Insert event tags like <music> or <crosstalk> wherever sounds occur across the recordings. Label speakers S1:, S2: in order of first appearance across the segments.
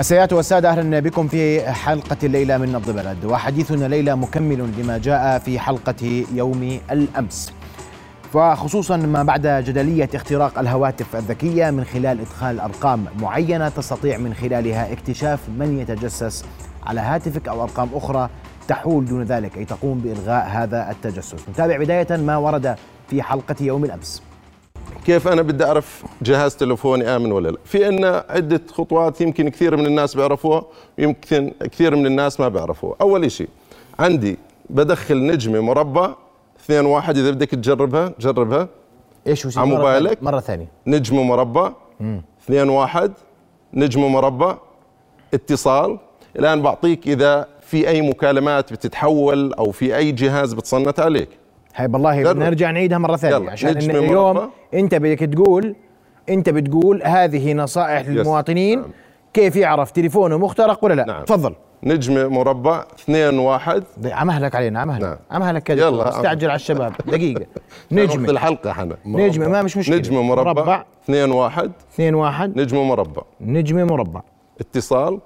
S1: السيدات والسادة أهلا بكم في حلقة الليلة من نبض بلد. وحديثنا ليلة مكمل لما جاء في حلقة يوم الأمس. وخصوصا ما بعد جدلية اختراق الهواتف الذكية من خلال إدخال أرقام معينة تستطيع من خلالها اكتشاف من يتجسس على هاتفك أو أرقام أخرى تحول دون ذلك أي تقوم بإلغاء هذا التجسس. نتابع بداية ما ورد في حلقة يوم الأمس.
S2: كيف أنا بدي أعرف جهاز تلفوني آمن ولا لا؟ في عندنا عدة خطوات يمكن كثير من الناس بيعرفوها ويمكن كثير من الناس ما بيعرفوها. أول شيء عندي بدخل نجمة مربع اثنين واحد إذا بدك تجربها جربها.
S1: إيش هو
S2: على
S1: مرة
S2: موبايلك؟
S1: مرة ثانية.
S2: نجمة مربع اثنين واحد نجمة مربع اتصال. الآن بعطيك إذا في أي مكالمات بتتحول أو في أي جهاز بتصنت عليك.
S1: هاي بالله
S2: جرب.
S1: بدنا نرجع نعيدها مرة ثانية
S2: يلا،
S1: عشان إن
S2: نجمة
S1: اليوم. أنت بدك تقول أنت بتقول هذه نصائح للمواطنين.
S2: نعم.
S1: كيف يعرف تليفونه مخترق ولا لا؟
S2: نعم.
S1: تفضل.
S2: نجمة مربع اثنين واحد.
S1: عمهلك علينا عمهلك
S2: نعم.
S1: عمهلك كذا.
S2: يلا.
S1: استعجل على الشباب. <laughs> دقيقة. <laughs> نجمة.
S2: الحلقة حنا.
S1: نجمة ما مش مشكلة.
S2: نجمة مربع,
S1: مربع.
S2: اثنين واحد.
S1: اثنين واحد.
S2: نجمة مربع.
S1: نجمة مربع.
S2: اتصال.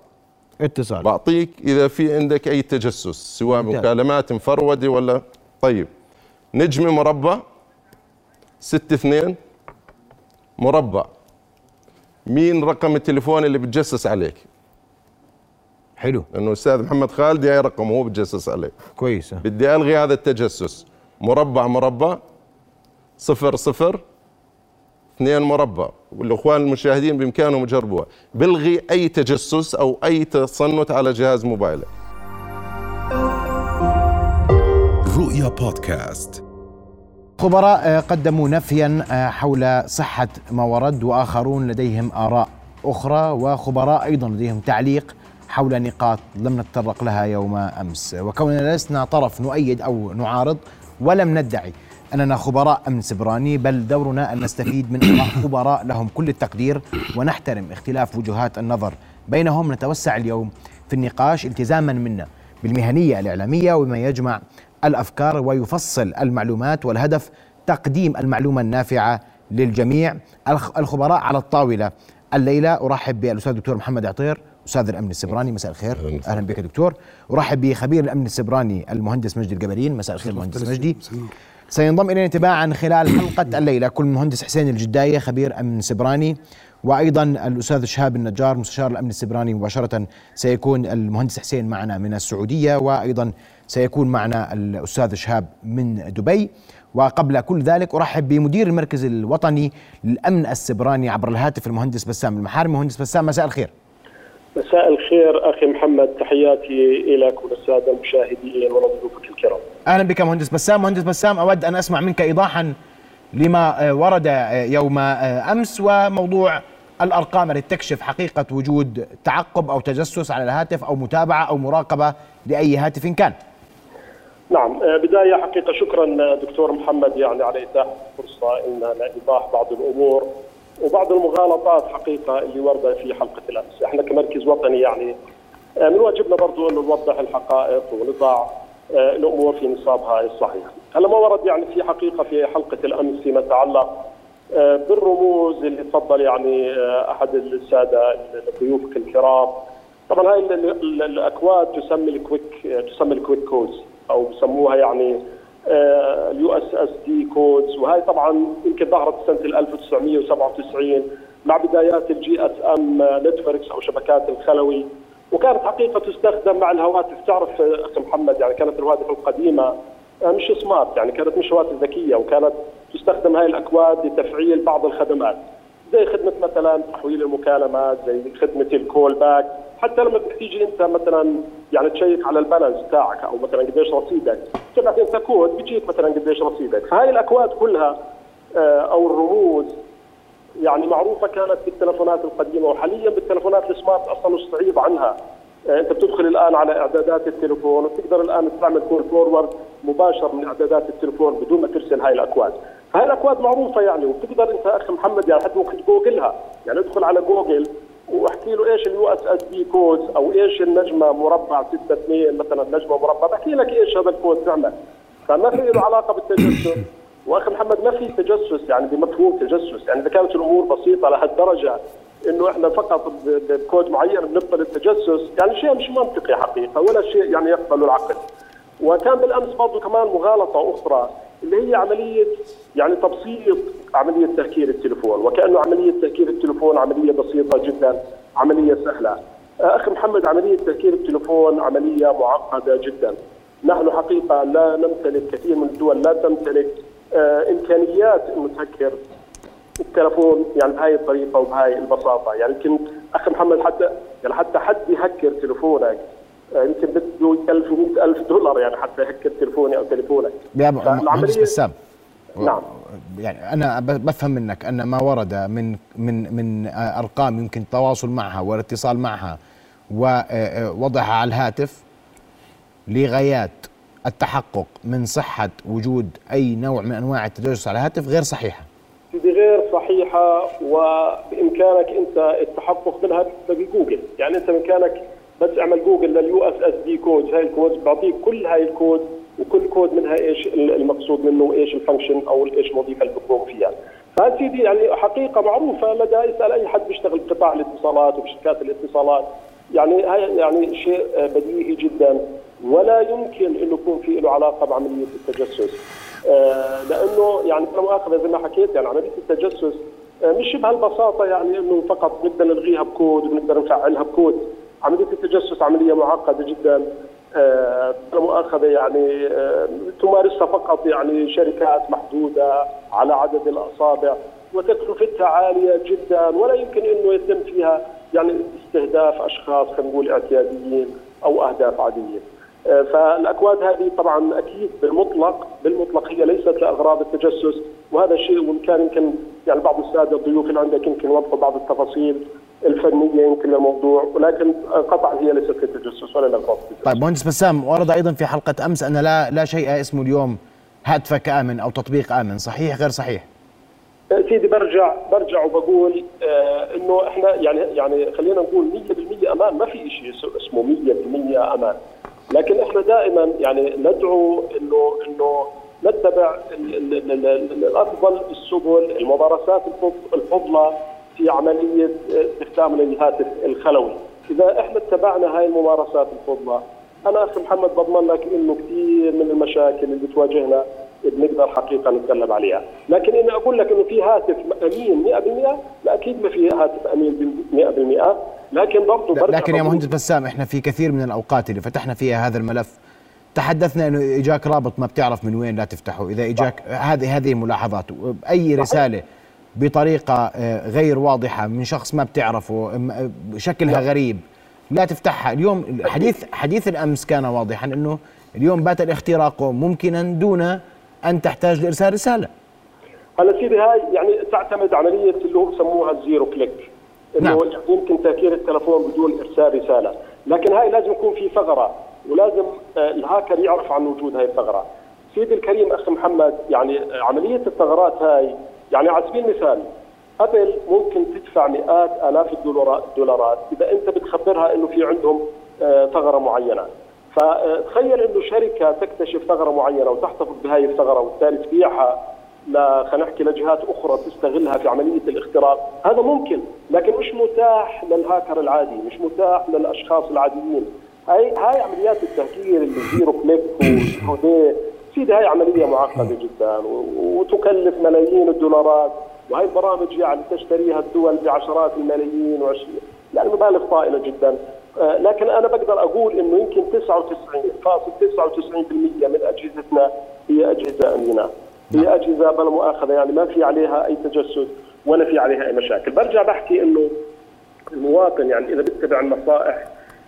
S1: اتصال.
S2: بعطيك إذا في عندك أي تجسس سواء. مكالمات مفرودة ولا طيب. نجمه مربع ستة اثنين مربع. مين رقم التليفون اللي بتجسس عليك؟
S1: حلو.
S2: لأنه الاستاذ محمد خالد هاي رقمه هو بتجسس عليه
S1: كويس.
S2: بدي ألغي هذا التجسس. مربع مربع صفر صفر اثنين مربع. والإخوان المشاهدين بإمكانهم يجربوها. بلغي أي تجسس أو أي تصنت على جهاز موبايلك.
S3: بودكاست.
S1: خبراء آه، قدموا نفيا آه، حول صحة ما ورد وآخرون لديهم آراء أخرى وخبراء أيضا لديهم تعليق حول نقاط لم نتطرق لها يوم أمس. وكوننا لسنا طرف نؤيد أو نعارض ولم ندعي أننا خبراء أمن سبراني بل دورنا أن نستفيد من آراء خبراء لهم كل التقدير ونحترم اختلاف وجهات النظر بينهم. نتوسع اليوم في النقاش التزاما منا بالمهنية الإعلامية وما يجمع الأفكار ويفصل المعلومات والهدف تقديم المعلومة النافعة للجميع. الخ- الخبراء على الطاولة الليلة أرحب بالأستاذ الدكتور محمد عطير أستاذ الأمن السبراني. مساء الخير.
S2: أهلاً.
S1: أهلا بك دكتور. أرحب بخبير الأمن السبراني المهندس مجدي الجبلين مساء الخير مهندس مجدي. سينضم إلينا تباعا خلال حلقة <coughs> الليلة كل مهندس حسين الجداية خبير أمن سبراني وأيضا الأستاذ شهاب النجار مستشار الأمن السبراني مباشرة. سيكون المهندس حسين معنا من السعودية. وأيضا سيكون معنا الأستاذ شهاب من دبي. وقبل كل ذلك أرحب بمدير المركز الوطني للأمن السبراني عبر الهاتف المهندس بسام المحارمي مهندس بسام مساء الخير.
S4: مساء الخير أخي محمد تحياتي لك وللساده المشاهدين ولضيوفك الكرام.
S1: أهلا بك مهندس بسام. مهندس بسام أود أن أسمع منك ايضاحا لما آه، ورد آه، يوم آه، أمس وموضوع الأرقام التي تكشف حقيقة وجود تعقب أو تجسس على الهاتف أو متابعة أو مراقبة لأي هاتف كان.
S4: نعم آه، بداية حقيقة شكرا دكتور محمد يعني على اتاحه الفرصه ان لايضاح بعض الأمور وبعض المغالطات حقيقة اللي وردت في حلقة الأمس، إحنا كمركز وطني يعني آه، من واجبنا برضو انه نوضح الحقائق ونضع آه، الأمور في نصابها الصحيح. هلا ما ورد يعني في حقيقة في حلقة الأمس فيما يتعلق آه، بالرموز اللي تفضل يعني آه، أحد السادة ضيوفك الكرام طبعا هاي ال- ال- الأكواد تسمي ال quick آه، تسمي ال quick codes أو بسموها يعني ال USSD codes وهي طبعا يمكن ظهرت سنة ال 1997 مع بدايات ال GSM networks أو شبكات الخلوي. وكانت حقيقة تستخدم مع الهواتف. تعرف أخي محمد يعني كانت الهواتف القديمة آه، مش smart يعني كانت مش هواتف ذكية وكانت تستخدم هاي الأكواد لتفعيل بعض الخدمات. زي خدمة مثلا تحويل المكالمات زي خدمة ال call back حتى لما تيجي انت مثلا يعني check على ال balance تاعك أو مثلا قديش رصيدك تبعت انت كود بيجيك مثلا قديش رصيدك. فهاي الأكواد كلها آه، أو الرموز يعني معروفة كانت بالتلفونات القديمة وحاليا بالتلفونات ال smart أصلا استعيض عنها. آه، أنت بتدخل الآن على إعدادات التليفون وبتقدر الآن تعمل call forward مباشر من إعدادات التليفون بدون ما ترسل هاي الأكواد. هاي الأكواد معروفة يعني وبتقدر أنت أخي محمد يعني حتى ممكن تجوجلها. يعني ادخل على جوجل واحكي له إيش ال USSD code أو إيش النجمة مربع 62 مثلا نجمة مربع. بحكي لك إيش هذا الكود فعلا فما في له علاقة بالتجسس. وأخي محمد ما في تجسس يعني بمفهوم تجسس. يعني إذا كانت الأمور بسيطة لهالدرجة إنه إحنا فقط بكود معين بنبطل التجسس يعني شيء مش منطقي حقيقة ولا شيء يعني يقبله العقل. وكان بالأمس برضه كمان مغالطة أخرى اللي هي عملية يعني تبسيط عملية تهكير التليفون وكأنه عملية تهكير التليفون عملية بسيطة جدا عملية سهلة. أخي محمد عملية تهكير التليفون عملية معقدة جدا. نحن حقيقة لا نمتلك كثير من الدول لا تمتلك آه إمكانيات إنه تهكر التلفون يعني بهاي الطريقة وبهاي البساطة. يعني يمكن أخي محمد حتى يعني حتى حد يهكر تليفونك يمكن بده يكلف 100000 دولار يعني حتى يهكر تليفوني أو تليفونك.
S1: مهندس بسام.
S4: نعم.
S1: يعني أنا بفهم منك أن ما ورد من من من أرقام يمكن التواصل معها والاتصال معها ووضعها على الهاتف لغايات التحقق من صحة وجود أي نوع من أنواع التجسس على الهاتف غير صحيحة.
S4: دي غير صحيحة وبإمكانك أنت التحقق منها بجوجل يعني أنت بإمكانك بس اعمل جوجل لل USSD code. هاي الكود بعطيك كل هاي الكود وكل كود منها إيش المقصود منه وايش ال function أو إيش الوظيفه اللي بتقوم فيها. فهذه سيدي يعني حقيقة معروفة لدى يسأل أي حد بيشتغل بقطاع الاتصالات وبشركات الاتصالات. يعني هاي يعني شيء بديهي جدا. ولا يمكن إنه يكون في له علاقة بعملية التجسس. آه، لأنه يعني أنا مؤاخذة زي ما حكيت يعني عملية التجسس آه، مش بهالبساطة يعني إنه فقط بدنا نلغيها بكود وبنقدر نفعلها بكود. عملية التجسس عملية معقدة جدا آه مؤاخذة يعني آه تمارسها فقط يعني شركات محدودة على عدد الأصابع وتكلفتها عالية جدا ولا يمكن إنه يتم فيها يعني استهداف أشخاص خلينا نقول اعتياديين أو أهداف عادية. آه فالأكواد هذه طبعا أكيد بالمطلق بالمطلق هي ليست لأغراض التجسس وهذا الشيء وان كان يمكن يعني بعض السادة الضيوف اللي عندك يمكن يوضحوا بعض التفاصيل الفنية يمكن للموضوع ولكن قطعا هي ليست للتجسس ولا للغضب
S1: طيب مهندس بسام ورد أيضا في حلقة أمس أن لا لا شيء اسمه اليوم هاتفك آمن أو تطبيق آمن صحيح غير صحيح؟
S4: سيدي برجع برجع وبقول آه إنه إحنا يعني يعني خلينا نقول 100% أمان ما في شيء اسمه 100% أمان لكن إحنا دائما يعني ندعو إنه إنه نتبع الأفضل السبل الممارسات الفضلى في عملية استخدام الهاتف الخلوي، إذا إحنا اتبعنا هاي الممارسات الفضلى أنا أخي محمد بضمن لك إنه كثير من المشاكل اللي بتواجهنا بنقدر حقيقة نتغلب عليها، لكن إني أقول لك إنه في هاتف أمين 100% لا أكيد ما في هاتف أمين 100% لكن برضه
S1: لكن يا مهندس بسام إحنا في كثير من الأوقات اللي فتحنا فيها هذا الملف تحدثنا إنه اجاك رابط ما بتعرف من وين لا تفتحه، إذا اجاك هذه هذه ملاحظات. أي رسالة بطريقة غير واضحة من شخص ما بتعرفه شكلها غريب. لا تفتحها. اليوم حديث حديث الأمس كان واضحا أنه اليوم بات الاختراق ممكنا دون أن تحتاج لإرسال رسالة.
S4: هلا سيدي هاي يعني تعتمد عملية اللي هو بسموها ال zero click إنه نعم. يمكن تهكير التلفون بدون إرسال رسالة، لكن هاي لازم يكون في ثغرة ولازم الهاكر يعرف عن وجود هاي الثغرة. سيدي الكريم أخي محمد يعني عملية الثغرات هاي يعني على سبيل المثال أبل ممكن تدفع مئات آلاف الدولارات دولارات إذا أنت بتخبرها إنه في عندهم ثغرة معينة فتخيل إنه شركة تكتشف ثغرة معينة وتحتفظ بهذه الثغرة وبالتالي تبيعها خلينا نحكي لجهات أخرى تستغلها في عملية الاختراق، هذا ممكن لكن مش متاح للهاكر العادي، مش متاح للأشخاص العاديين. هاي هاي عمليات التهكير اللي zero click وهودي سيدي هاي عملية معقدة جدا وتكلف ملايين الدولارات وهي البرامج يعني تشتريها الدول بعشرات الملايين وعش... يعني مبالغ طائلة جدا. آه لكن أنا بقدر أقول إنه يمكن 99.99% من أجهزتنا هي أجهزة امنه هي أجهزة بلا مؤاخذة يعني ما في عليها أي تجسس ولا في عليها أي مشاكل. برجع بحكي إنه المواطن يعني إذا بيتبع النصائح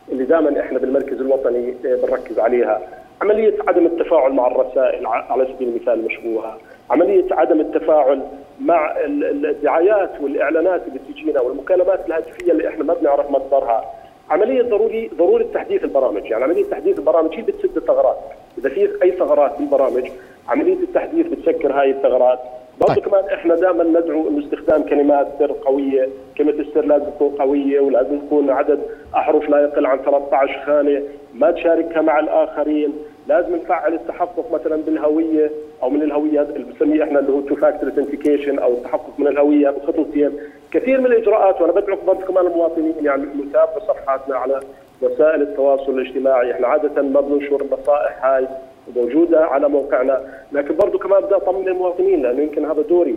S4: اللي دائما إحنا بالمركز الوطني بنركز عليها. عملية عدم التفاعل مع الرسائل على سبيل المثال المشبوهة عملية عدم التفاعل مع الدعايات والإعلانات اللي بتجينا والمكالمات الهاتفية اللي إحنا ما بنعرف مصدرها. عملية ضروري ضرورة تحديث البرامج. يعني عملية تحديث البرامج هي بتسد الثغرات. إذا في أي ثغرات بالبرامج عملية التحديث بتسكر هاي الثغرات. برضه طيب. كمان إحنا دائما ندعو إنه استخدام كلمات سر قوية، كلمة السر لازم تكون قوية ولازم تكون عدد أحرف لا يقل عن 13 خانه، ما تشاركها مع الآخرين، لازم نفعل التحقق مثلا بالهوية أو من الهوية اللي بنسميه إحنا اللي هو two-factor authentication أو التحقق من الهوية بخطوتين كثير من الإجراءات وأنا بدعو كمان المواطنين يعني يتابعوا صفحاتنا على وسائل التواصل الاجتماعي. إحنا عادة ما بننشر النصائح هاي موجودة على موقعنا لكن برضه كمان بدي أطمن المواطنين لأنه يمكن هذا دوري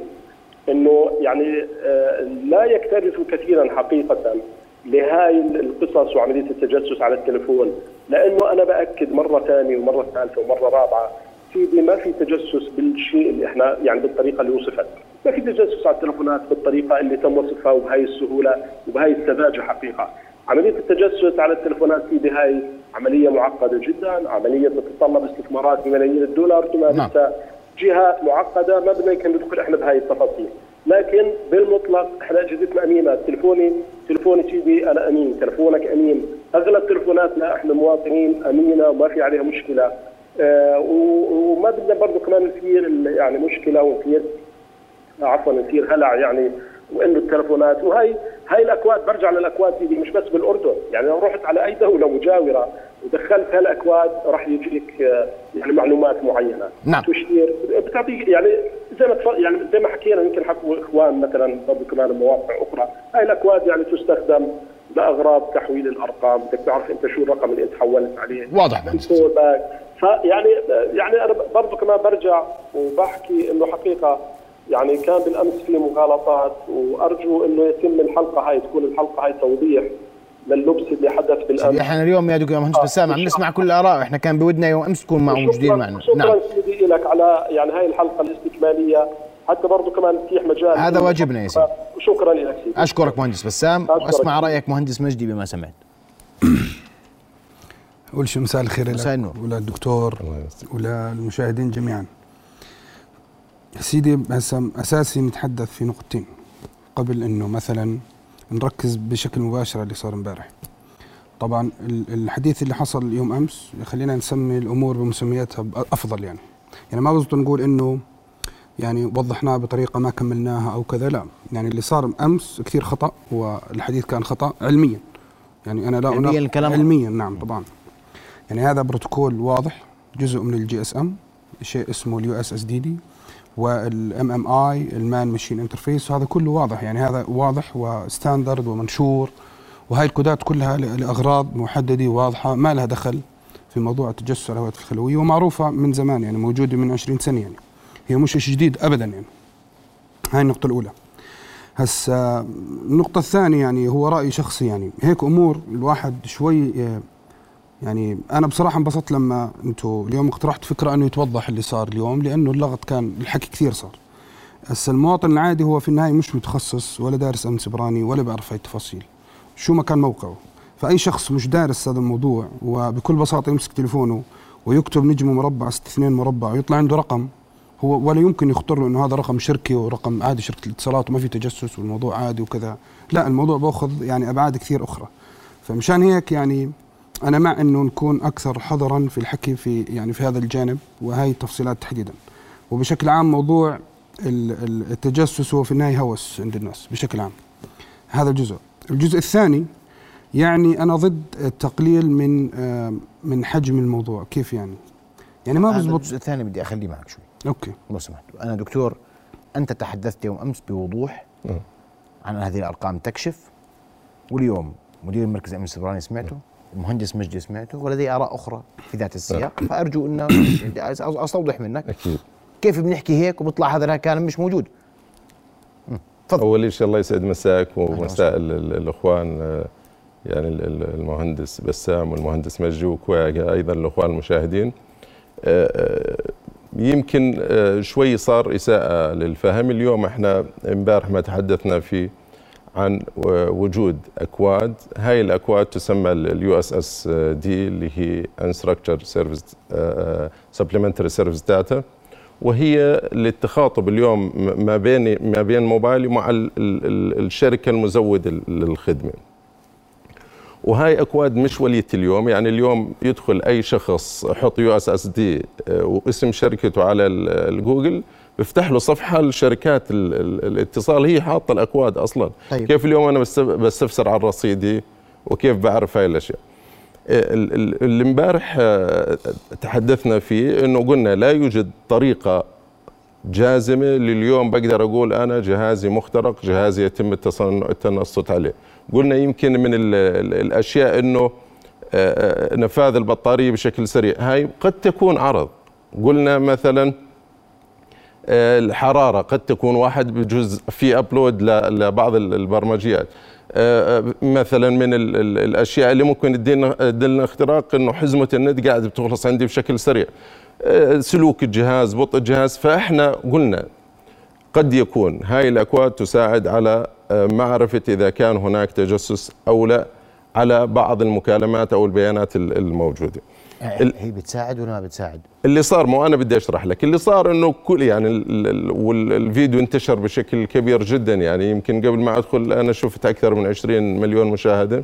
S4: إنه يعني آه، لا يكترثوا كثيرا حقيقة. لهاي القصص وعملية التجسس على التليفون لأنه أنا بأكد مرة ثانية ومرة ثالثة ومرة رابعة سيدي ما في تجسس بالشيء اللي إحنا يعني بالطريقة اللي وصفت. ما في تجسس على التليفونات بالطريقة اللي تم وصفها وبهاي السهولة وبهاي السذاجه حقيقه عملية التجسس على التليفونات سيدي هاي عملية معقدة جدا عملية تتطلب استثمارات بملايين الدولار تمارسها نعم. جهات معقدة ما بدنا يمكن ندخل إحنا بهاي التفاصيل. لكن بالمطلق إحنا اجهزتنا امينه تليفوني تليفوني سيدي أنا أمين. تليفونك أمين. أغلب تليفوناتنا إحنا مواطنين أمينة وما في عليها مشكلة. آه وما بدنا برضه كمان نثير يعني مشكلة ونثير عفوا نثير هلع يعني وإنه التليفونات وهي هاي الأكواد برجع للأكواد دي مش بس بالأردن. يعني لو رحت على أي دولة مجاورة ودخلت هالأكواد راح يجيك آه، يعني معلومات معينة.
S1: نعم.
S4: تشير بتعطيك يعني زي ما يعني زي ما حكينا يمكن حكوا اخوان مثلا برضه كمان مواقع أخرى. هاي الأكواد يعني تستخدم لأغراض تحويل الأرقام. بدك تعرف أنت شو الرقم اللي انت حولت عليه.
S1: واضح
S4: فيعني يعني أنا برضه كمان برجع وبحكي إنه حقيقة يعني كان بالأمس في مغالطات. وأرجو إنه يتم الحلقة هاي تكون الحلقة هاي توضيح للبس اللي حدث بالأمس.
S1: إحنا اليوم يا دكتور مهندس بسام عم نسمع كل الاراء إحنا كان بودنا يوم أمس تكون مع موجودين معنا.
S4: شكرا نعم. سيدي لك على يعني هاي الحلقة الاستكمالية حتى برضه كمان نتيح مجال.
S1: هذا واجبنا يا سيدي.
S4: شكرا لك سيدي.
S1: أشكرك مهندس بسام وأسمع رأيك مهندس مجدي بما سمعت. <clears throat>
S5: أول شيء مساء الخير
S1: مساء النور.
S5: وللدكتور وللمشاهدين جميعا. سيدي هسه أساسي نتحدث في نقطتين. قبل إنه مثلا نركز بشكل مباشر على اللي صار امبارح. طبعا الحديث اللي حصل يوم أمس خلينا نسمي الأمور بمسمياتها أفضل يعني. يعني ما بزبط نقول إنه يعني وضحناه بطريقة ما كملناها أو كذا لا. يعني اللي صار أمس كثير خطأ والحديث كان خطأ علميا. يعني أنا لا
S1: علميا الكلام
S5: علميا نعم طبعا. يعني هذا بروتوكول واضح جزء من ال GSM شيء اسمه ال USSD دي وال MMI ال man-machine interface هذا كله واضح. يعني هذا واضح و standard ومنشور وهي ال codeات كلها لأغراض محددة واضحة ما لها دخل في موضوع التجسس على الهواتف الخلوية ومعروفة من زمان يعني موجودة من 20 سنة يعني. هي مش شيء جديد ابدا يعني. هاي النقطة الأولى. هسا النقطة الثانية يعني هو رأي شخصي يعني. هيك أمور الواحد شوي يعني أنا بصراحة انبسطت لما أنتم اليوم اقترحت فكرة إنه يتوضح اللي صار اليوم لأنه اللغط كان الحكي كثير صار. هسه المواطن العادي هو في النهاية مش متخصص ولا دارس أمن سبراني ولا بيعرف هاي التفاصيل شو ما كان موقعه. فأي شخص مش دارس هذا الموضوع وبكل بساطة يمسك تليفونه ويكتب نجمه مربع 62 مربع ويطلع عنده رقم هو ولا يمكن يخطر له إنه هذا رقم شركه ورقم عادي شركة الاتصالات وما في تجسس والموضوع عادي وكذا. لا الموضوع بأخذ يعني أبعاد كثير أخرى. فمشان هيك يعني أنا مع إنه نكون أكثر حذرا في الحكي في يعني في هذا الجانب وهي التفصيلات تحديدا. وبشكل عام موضوع التجسس هو في النهاية هوس عند الناس بشكل عام. هذا جزء الجزء الثاني يعني أنا ضد التقليل من آه، من حجم الموضوع. كيف يعني؟
S1: يعني ما بزبط. الجزء الثاني بدي أخليه معك شوي.
S5: أوكي.
S1: لو سمحت أنا دكتور أنت تحدثت يوم أمس بوضوح عن هذه الأرقام تكشف واليوم مدير المركز الامن السبراني سمعته. المهندس مجدي سمعته ولدي آراء أخرى في ذات السياق <coughs> فأرجو إن <coughs> أستوضح منك
S2: أكيد.
S1: كيف بنحكي هيك وبيطلع هذا الكلام مش موجود.
S2: تفضل. أول شيء الله يسعد مساك ومساء الإخوان آه، يعني المهندس بسام والمهندس مجدي وأيضا الإخوان المشاهدين. آه، آه، يمكن شوي صار إساءة للفهم. اليوم إحنا امبارح ما تحدثنا في عن وجود أكواد. هاي الأكواد تسمى ال USSD اللي هي unstructured service supplementary service data وهي للتخاطب اليوم ما بين ما بين mobileي مع الشركة المزودة للخدمة. وهاي أكواد مش وليدة اليوم يعني اليوم يدخل أي شخص يحط USSD واسم شركته على الجوجل بيفتح له صفحة لشركات الاتصال. هي حاطة الأكواد أصلا. طيب. كيف اليوم أنا بستفسر عن رصيدي وكيف بعرف هاي الأشياء؟ اللي امبارح آه، تحدثنا فيه إنه قلنا لا يوجد طريقة جازمة لليوم بقدر أقول أنا جهازي مخترق جهازي يتم التنصت عليه. قلنا يمكن من ال- ال- الأشياء إنه آه، آه، نفاذ البطارية بشكل سريع. هاي قد تكون عرض. قلنا مثلا الحرارة قد تكون واحد بجزء في ابلود لبعض ال- البرمجيات. آه، آه، مثلا من ال- ال- الأشياء اللي ممكن تدلنا اختراق إنه حزمة النت قاعدة بتخلص عندي بشكل سريع. آه، سلوك الجهاز بطء الجهاز. فإحنا قلنا قد يكون هاي الأكواد تساعد على آه، معرفة إذا كان هناك تجسس أو لا على بعض المكالمات أو البيانات ال- الموجودة. ال-
S1: هي بتساعد ولا ما بتساعد؟
S2: اللي صار مو أنا بدي أشرح لك. اللي صار إنه كل يعني ال- ال- والفيديو انتشر بشكل كبير جدا. يعني يمكن قبل ما أدخل أنا شفت أكثر من 20 مليون مشاهدة.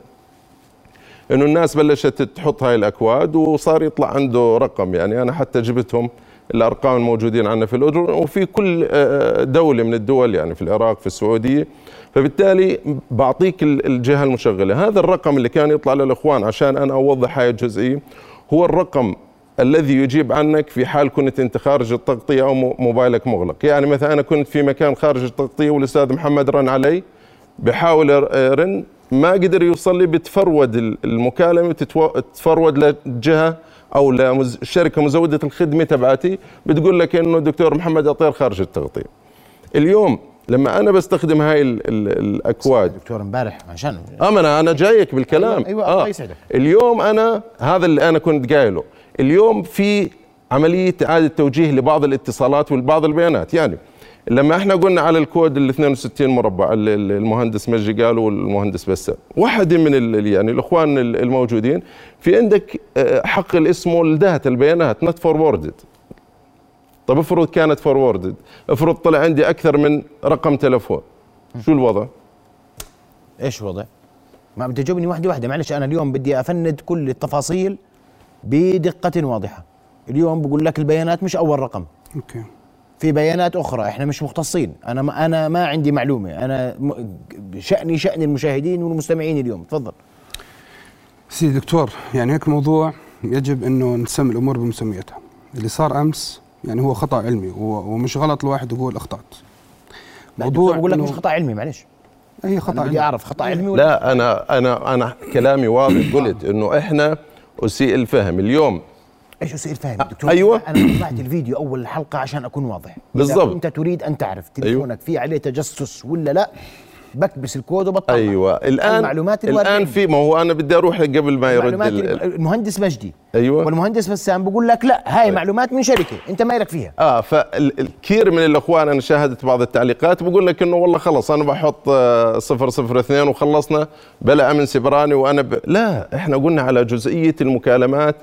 S2: إنه الناس بلشت تحط هاي الأكواد وصار يطلع عنده رقم. يعني أنا حتى جبتهم الأرقام الموجودين عندنا في الأردن وفي كل آه، دولة من الدول يعني في العراق في السعودية. فبالتالي بعطيك ال- الجهة المشغلة. هذا الرقم اللي كان يطلع للإخوان عشان أنا أوضح هاي الجزئية. هو الرقم الذي يجيب عنك في حال كنت انت خارج التغطية أو مو- موبايلك مغلق. يعني مثلا أنا كنت في مكان خارج التغطية والأستاذ محمد رن علي بحاول يرن ما قدر يوصل لي بتفرود ال- المكالمة تتو- تفرود لجهة أو لشركه مزودة الخدمة تبعتي بتقول لك إنه الدكتور محمد عطير خارج التغطية. اليوم لما أنا بستخدم هاي ال ال الأكواد.
S1: دكتور امبارح عشان.
S2: أمانة أنا جايك بالكلام.
S1: أيوة، أيوة، الله يسعدك.
S2: اليوم أنا هذا اللي أنا كنت قايله اليوم في عملية إعادة توجيه لبعض الاتصالات ولبعض البيانات. يعني لما إحنا قلنا على الكود ال 62 مربع ال- ال- المهندس مجدي قال والمهندس بسام واحد من يعني الإخوان ال- الموجودين في عندك آه، حق الاسم ال data البيانات not forwarded طب افرض كانت forwarded افرض طلع عندي أكثر من رقم تلفون شو الوضع؟
S1: إيش الوضع؟ ما بدي تجاوبني واحدة واحدة معلش أنا اليوم بدي أفند كل التفاصيل بدقة واضحة. اليوم بقول لك البيانات مش أول رقم.
S5: أوكي.
S1: في بيانات أخرى إحنا مش مختصين. أنا ما أنا ما عندي معلومة. أنا شأني شأن المشاهدين والمستمعين اليوم. تفضل.
S5: سيدي دكتور يعني هيك موضوع يجب إنه نسمي الأمور بمسميتها اللي صار أمس يعني هو خطأ علمي ومش غلط الواحد يقول أخطأت.
S1: موضوع بقول لك مش خطأ علمي معلش.
S5: هي خطأ
S1: أنا بدي
S5: علمي.
S1: أعرف خطأ علمي ولا
S2: لا أنا أنا أنا كلامي واضح. <coughs> قلت إنه إحنا أسيء الفهم. اليوم
S1: إيش اسئله فاهم دكتور
S2: أيوة.
S1: أنا طلعت الفيديو أول الحلقة عشان أكون واضح.
S2: بالضبط.
S1: انت تريد أن تعرف تليفونك في عليه تجسس ولا لا بكبس الكود وبطلع.
S2: أيوه. الان
S1: المعلومات الآن.
S2: في ما هو أنا بدي أروح قبل ما يرد
S1: المهندس مجدي.
S2: أيوة.
S1: والمهندس بسام بقول لك لا هاي معلومات من شركة. أنت ما لك فيها.
S2: آه فالكثير من الأخوان أنا شاهدت بعض التعليقات بقول لك إنه والله خلص أنا بحط آه، صفر صفر اثنين وخلصنا بلا أمن سبراني وأنا ب... لا إحنا قلنا على جزئية المكالمات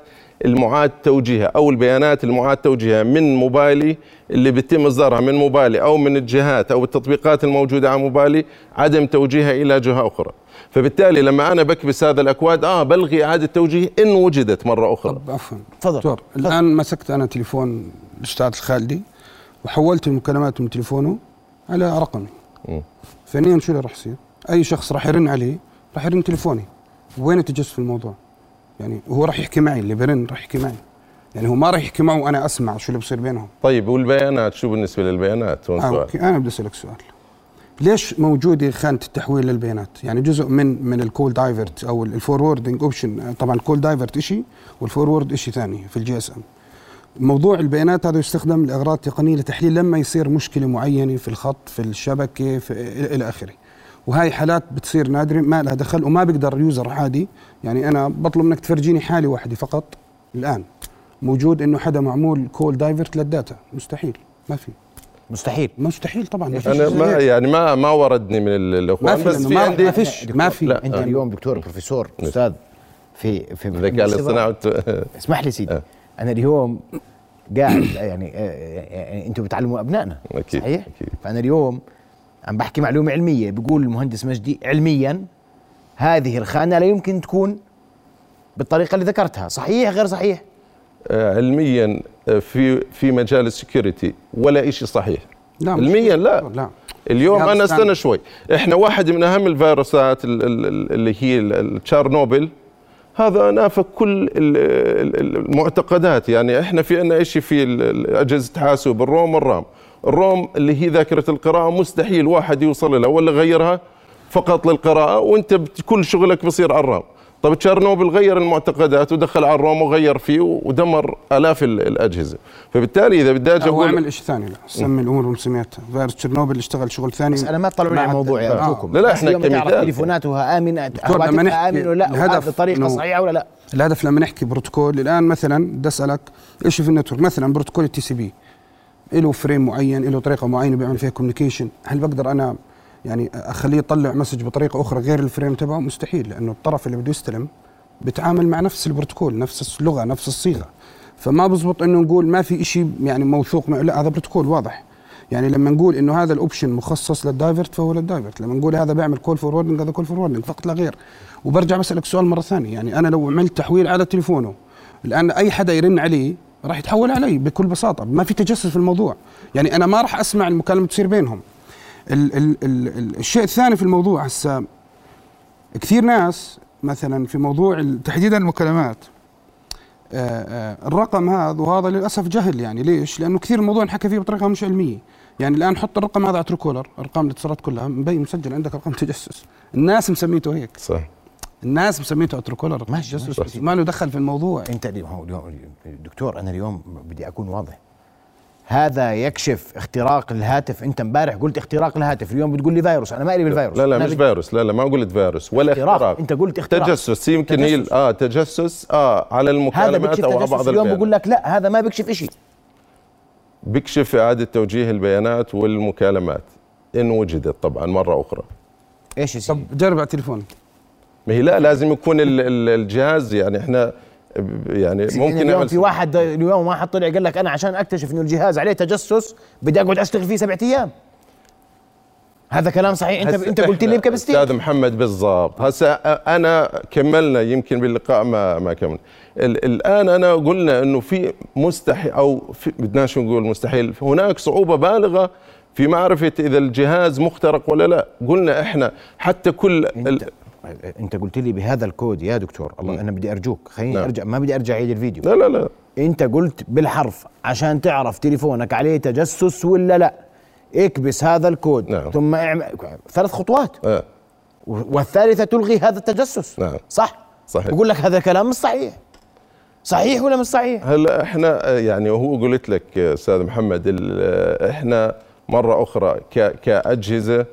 S2: المعاد توجيهها أو البيانات المعاد توجيهها من موبايلي اللي بيتم إصدارها من موبايلي أو من الجهات أو التطبيقات الموجودة على موبايلي عدم توجيهها إلى جهة أخرى فبالتالي لما أنا بكبس هذا الأكواد آه بلغي إعادة توجيه إن وجدت مرة أخرى
S5: طب عفوا
S1: تفضل.
S5: الآن مسكت أنا تليفون الاستاذ الخالدي وحولت المكالمات من تليفونه على رقمي. فعليا شو اللي راح يصير؟ أي شخص راح يرن عليه راح يرن تليفوني وين التجسس في الموضوع؟ يعني هو راح يحكي معي اللي برن راح يحكي معي. يعني هو ما راح يحكي معه وأنا أسمع شو اللي بصير بينهم.
S2: طيب والبيانات؟ شو بالنسبة للبيانات؟ هون
S5: آه
S2: سؤال؟
S5: okay أنا بدي أسألك سؤال. ليش موجودة خانة التحويل للبيانات؟ يعني جزء من من ال call divert أو ال forwarding option طبعا ال call divert شيء وال forward شيء ثاني في ال GSM. موضوع البيانات هذا يستخدم لإغراض تقنية لتحليل لما يصير مشكلة معينة في الخط في الشبكة في إلى آخره. وهاي حالات بتصير نادرة ما لها دخل وما بيقدر user عادي. يعني أنا بطلب منك تفرجيني حاله واحدة فقط الآن. موجود إنه حدا معمول call divert لل data. مستحيل. ما في.
S1: مستحيل.
S5: مستحيل طبعا. ما فيش أنا
S2: ما. يعني ما ما وردني من الأخوان.
S5: في
S2: بس في
S5: ما-
S2: عندي
S5: ما فيش. ما في.
S2: لا.
S1: أنت
S2: آه.
S1: اليوم دكتور بروفيسور أستاذ في في
S2: الذكاء الاصطناعي
S1: اسمح لي سيدي.
S2: آه.
S1: أنا اليوم قاعد يعني آه، يعني أنتم بتعلموا أبنائنا.
S2: أكيد،
S1: صحيح؟
S2: أكيد.
S1: فأنا اليوم عم بحكي معلومة علمية. بيقول المهندس مجدي علميا هذه الخانة لا يمكن تكون بالطريقة اللي ذكرتها. صحيح غير صحيح؟
S2: آه، علميا آه، في في مجال السكيورتي ولا شيء صحيح.
S5: لا
S2: علميا لا.
S5: لا.
S2: اليوم أنا
S5: استنى.
S2: شوي. إحنا واحد من أهم الفيروسات ال- ال- ال- اللي هي تشارنوبل. هذا نافق كل ال- ال- ال- المعتقدات. يعني إحنا في عندنا شيء في أجهزة حاسوب الروم والرام. الروم اللي هي ذاكرة القراءة مستحيل واحد يوصل لها ولا غيرها فقط للقراءة وانت كل شغلك بصير على الرام. طب تشيرنوبل غير المعتقدات ودخل على الروم وغير فيه ودمر آلاف ال- الأجهزة. فبالتالي إذا بدي أجي
S5: هو عمل شيء ثاني لا. سمي الأمور بمسمياتها فيروس تشيرنوبل اشتغل شغل ثاني.
S1: بس أنا ما تطلعوا لي على الموضوع يا
S5: آه.
S1: ارجوكم
S2: لا، لا،
S1: اليوم تعرف
S2: كمثال.
S1: تليفوناتها
S5: آمنة
S1: هواتفها
S5: نحكي
S1: امن ولا لا
S5: الهدف بطريقة
S1: صحيحة ولا لا؟
S5: الهدف لما نحكي بروتوكول الآن مثلا بدي أسألك إيش في ال network؟ مثلا بروتوكول ال TCP. له frame معين له طريقة معينة بيعمل فيها communication هل بقدر أنا يعني أخليه يطلع message بطريقة أخرى غير ال frame تبعه؟ مستحيل لأنه الطرف اللي بده يستلم بيتعامل مع نفس البروتوكول نفس اللغة نفس الصيغة. فما بزبط إنه نقول ما في شيء يعني موثوق مع لا هذا بروتوكول واضح. يعني لما نقول إنه هذا ال option مخصص لل divert فهو لل divert لما نقول هذا بيعمل call forwarding هذا call forwarding فقط لا غير. وبرجع بسألك سؤال مرة ثانية يعني أنا لو عملت تحويل على تليفونه الآن أي حدا يرن عليه راح يتحول علي بكل بساطة. ما في تجسس في الموضوع. يعني أنا ما راح أسمع المكالمة تصير بينهم. ال ال ال ال الشيء الثاني في الموضوع هسه كثير ناس مثلا في موضوع تحديدا المكالمات آه، آه، الرقم هذا وهذا للأسف جهل يعني. ليش؟ لأنه كثير الموضوع انحكى فيه بطريقة مش علمية. يعني الآن حط الرقم هذا على ترو أرقام الاتصالات كلها مبين مسجل عندك رقم تجسس. الناس مسميته هيك.
S2: صح
S5: الناس مسميته ترو
S1: ماشي،
S5: تجسس
S1: ماشي.
S5: ما له دخل في الموضوع.
S1: أنت دكتور أنا اليوم بدي أكون واضح. هذا يكشف اختراق الهاتف. أنت امبارح قلت اختراق الهاتف اليوم بتقول لي فيروس. أنا مالي بالفيروس
S2: لا لا مش
S1: بدي-
S2: فيروس. لا لا ما قلت فيروس. ولا
S1: اختراق.
S2: اختراق.
S1: أنت قلت اختراق.
S2: تجسس. يمكن هي
S1: تجسس.
S2: آه تجسس. آه على المكالمات أو على
S1: تجسس.
S2: بعض
S1: اليوم بقول لك لا هذا ما بيكشف شيء
S2: بيكشف إعادة توجيه البيانات والمكالمات. إن وجدت طبعا مرة أخرى.
S1: إيش يا سيدي؟
S5: طب جرب على التليفون
S2: ما هي لا لازم يكون ال- ال- الجهاز يعني إحنا يعني
S1: ممكن اليوم في واحد اليوم واحد طلع قال لك أنا عشان أكتشف إنه الجهاز عليه تجسس بدي أقعد أشتغل فيه سبعة أيام. هذا كلام صحيح؟ انت أنت قلت لي بكبستين
S2: أستاذ محمد بالضبط. هسه أنا كملنا يمكن باللقاء ما ما كمل. ال- الآن أنا قلنا إنه في مستحيل أو في بدناش نقول مستحيل هناك صعوبة بالغة في معرفة إذا الجهاز مخترق ولا لا. قلنا إحنا حتى كل
S1: انت
S2: ال-
S1: انت قلت لي بهذا الكود يا دكتور الله أنا بدي أرجوك. خليني
S2: نعم.
S1: أرجع ما بدي أرجع أعيد الفيديو.
S2: لا لا لا.
S1: أنت قلت بالحرف عشان تعرف تليفونك عليه تجسس ولا لا. اكبس هذا الكود.
S2: نعم.
S1: ثم اعمل ثلاث خطوات.
S2: آه.
S1: والثالثة تلغي هذا التجسس.
S2: نعم.
S1: صح؟
S2: صحيح.
S1: بقول لك هذا كلام مش صحيح. صحيح ولا مش صحيح؟
S2: هلا إحنا آه، يعني وهو قلت لك آه، أستاذ محمد آه، إحنا مرة أخرى ك- كأجهزة آه،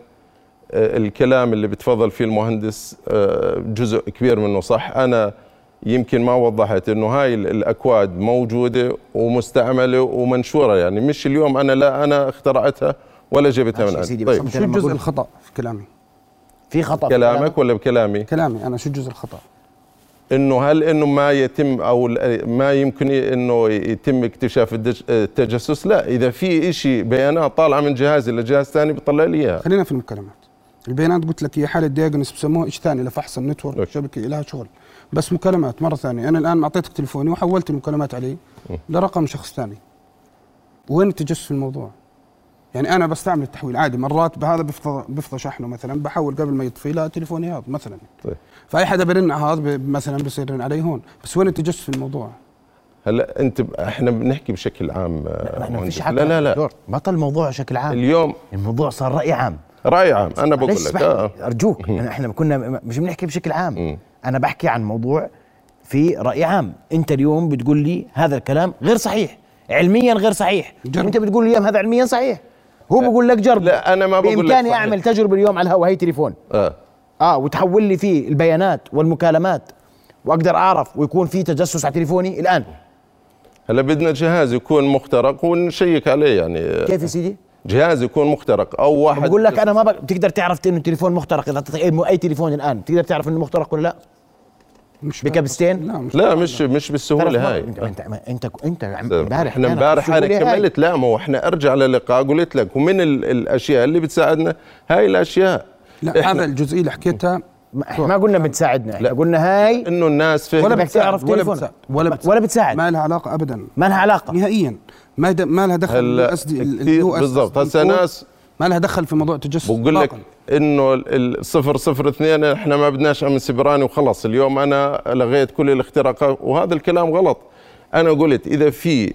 S2: الكلام اللي بتفضل فيه المهندس آه، جزء كبير منه صح؟ أنا يمكن ما وضحت إنه هاي ال- الأكواد موجودة ومستعملة ومنشورة يعني مش اليوم أنا لا أنا اخترعتها ولا جبتها من عندي.
S1: بس
S2: طيب
S5: شو الجزء الخطأ؟ في كلامي.
S1: في خطأ في كلامك
S2: كلامك ولا بكلامي؟
S5: كلامي أنا شو الجزء الخطأ؟
S2: إنه هل إنه ما يتم أو ما يمكن إنه يتم اكتشاف التجسس؟ لا إذا في شيء بيانات طالعة من جهاز إلى جهاز ثاني بيطلع لي إياها.
S5: خلينا في المكالمات. البيانات قلت لك هي حالة diagnose بسموها شيء ثاني لفحص ال
S2: network
S5: okay. شبكة لها شغل. بس مكالمات مرة ثانية. أنا الآن اعطيتك تليفوني وحولت المكالمات عليه لرقم شخص ثاني. وين التجسس في الموضوع؟ يعني أنا بستعمل التحويل عادي. مرات بهذا بفضى بفضى شحنه مثلا بحول قبل ما يطفي لا تليفوني هذا مثلا.
S2: طيب.
S5: فأي حدا برن على هذا مثلا بصير يرن علي هون. بس وين التجسس في الموضوع؟
S2: هلا أنت ب- إحنا بنحكي بشكل عام آه،
S1: إحنا ما
S2: مهندس.
S1: فيش حكي.
S2: لا لا لا.
S1: دكتور، بطل الموضوع بشكل عام.
S2: اليوم
S1: الموضوع صار رأي عام.
S2: رأي عام أنا بقول لك آه.
S1: أرجوك أنا إحنا كنا مش بنحكي بشكل عام.
S2: مم.
S1: أنا بحكي عن موضوع في رأي عام. أنت اليوم بتقول لي هذا الكلام غير صحيح علميا غير صحيح.
S5: جرب.
S1: وانت بتقول لي اليوم هذا علميا صحيح. هو بقول لك جرب.
S2: لا، أنا ما بقول لك بإمكاني.
S1: أعمل تجربة اليوم على الهواء هي تليفون.
S2: آه.
S1: آه وتحول لي فيه البيانات والمكالمات وأقدر أعرف ويكون في تجسس على تليفوني الآن.
S2: هلا بدنا جهاز يكون مخترق ونشيك عليه يعني.
S1: كيف يا سيدي؟
S2: جهاز يكون مخترق أو واحد.
S1: بقول لك أنا ما بق- بتقدر تعرف إنه التليفون مخترق إذا أعطيتك أي تليفون الآن. بتقدر تعرف إنه مخترق ولا لا؟
S5: مش
S1: بكبستين؟
S5: لا مش
S2: لا مش مش
S1: بالسهولة
S2: هاي.
S1: انت انت انت امبارح إحنا
S2: امبارح
S1: أنا.
S2: كملت لا ما هو إحنا أرجع للقاء قلت لك ومن ال- الأشياء اللي بتساعدنا هاي الأشياء.
S5: لا
S2: إحنا-
S5: هذا الجزئية اللي حكيتها.
S1: ما إحنا ما قلنا بتساعدنا. إحنا
S2: لا.
S1: قلنا هاي
S2: إنه الناس
S5: ولا
S2: فهم
S1: بدك
S5: بتساعد
S1: تعرف
S5: ولا
S1: تليفون.
S5: بتساعد. ولا بتساعد
S1: ولا بتساعد.
S5: ما لها علاقة ابدا.
S1: ما لها علاقة.
S5: نهائيا. ما د... ما لها دخل
S2: هلا
S5: قصدي ال-
S2: كثير
S5: ال US
S2: بالضبط. هسه ناس
S5: ما لها دخل في موضوع تجسس
S2: بقول لك. إنه الصفر صفر اثنين إحنا ما بدناش امن سبراني وخلص. اليوم أنا لغيت كل الاختراقات وهذا الكلام غلط. أنا قلت إذا في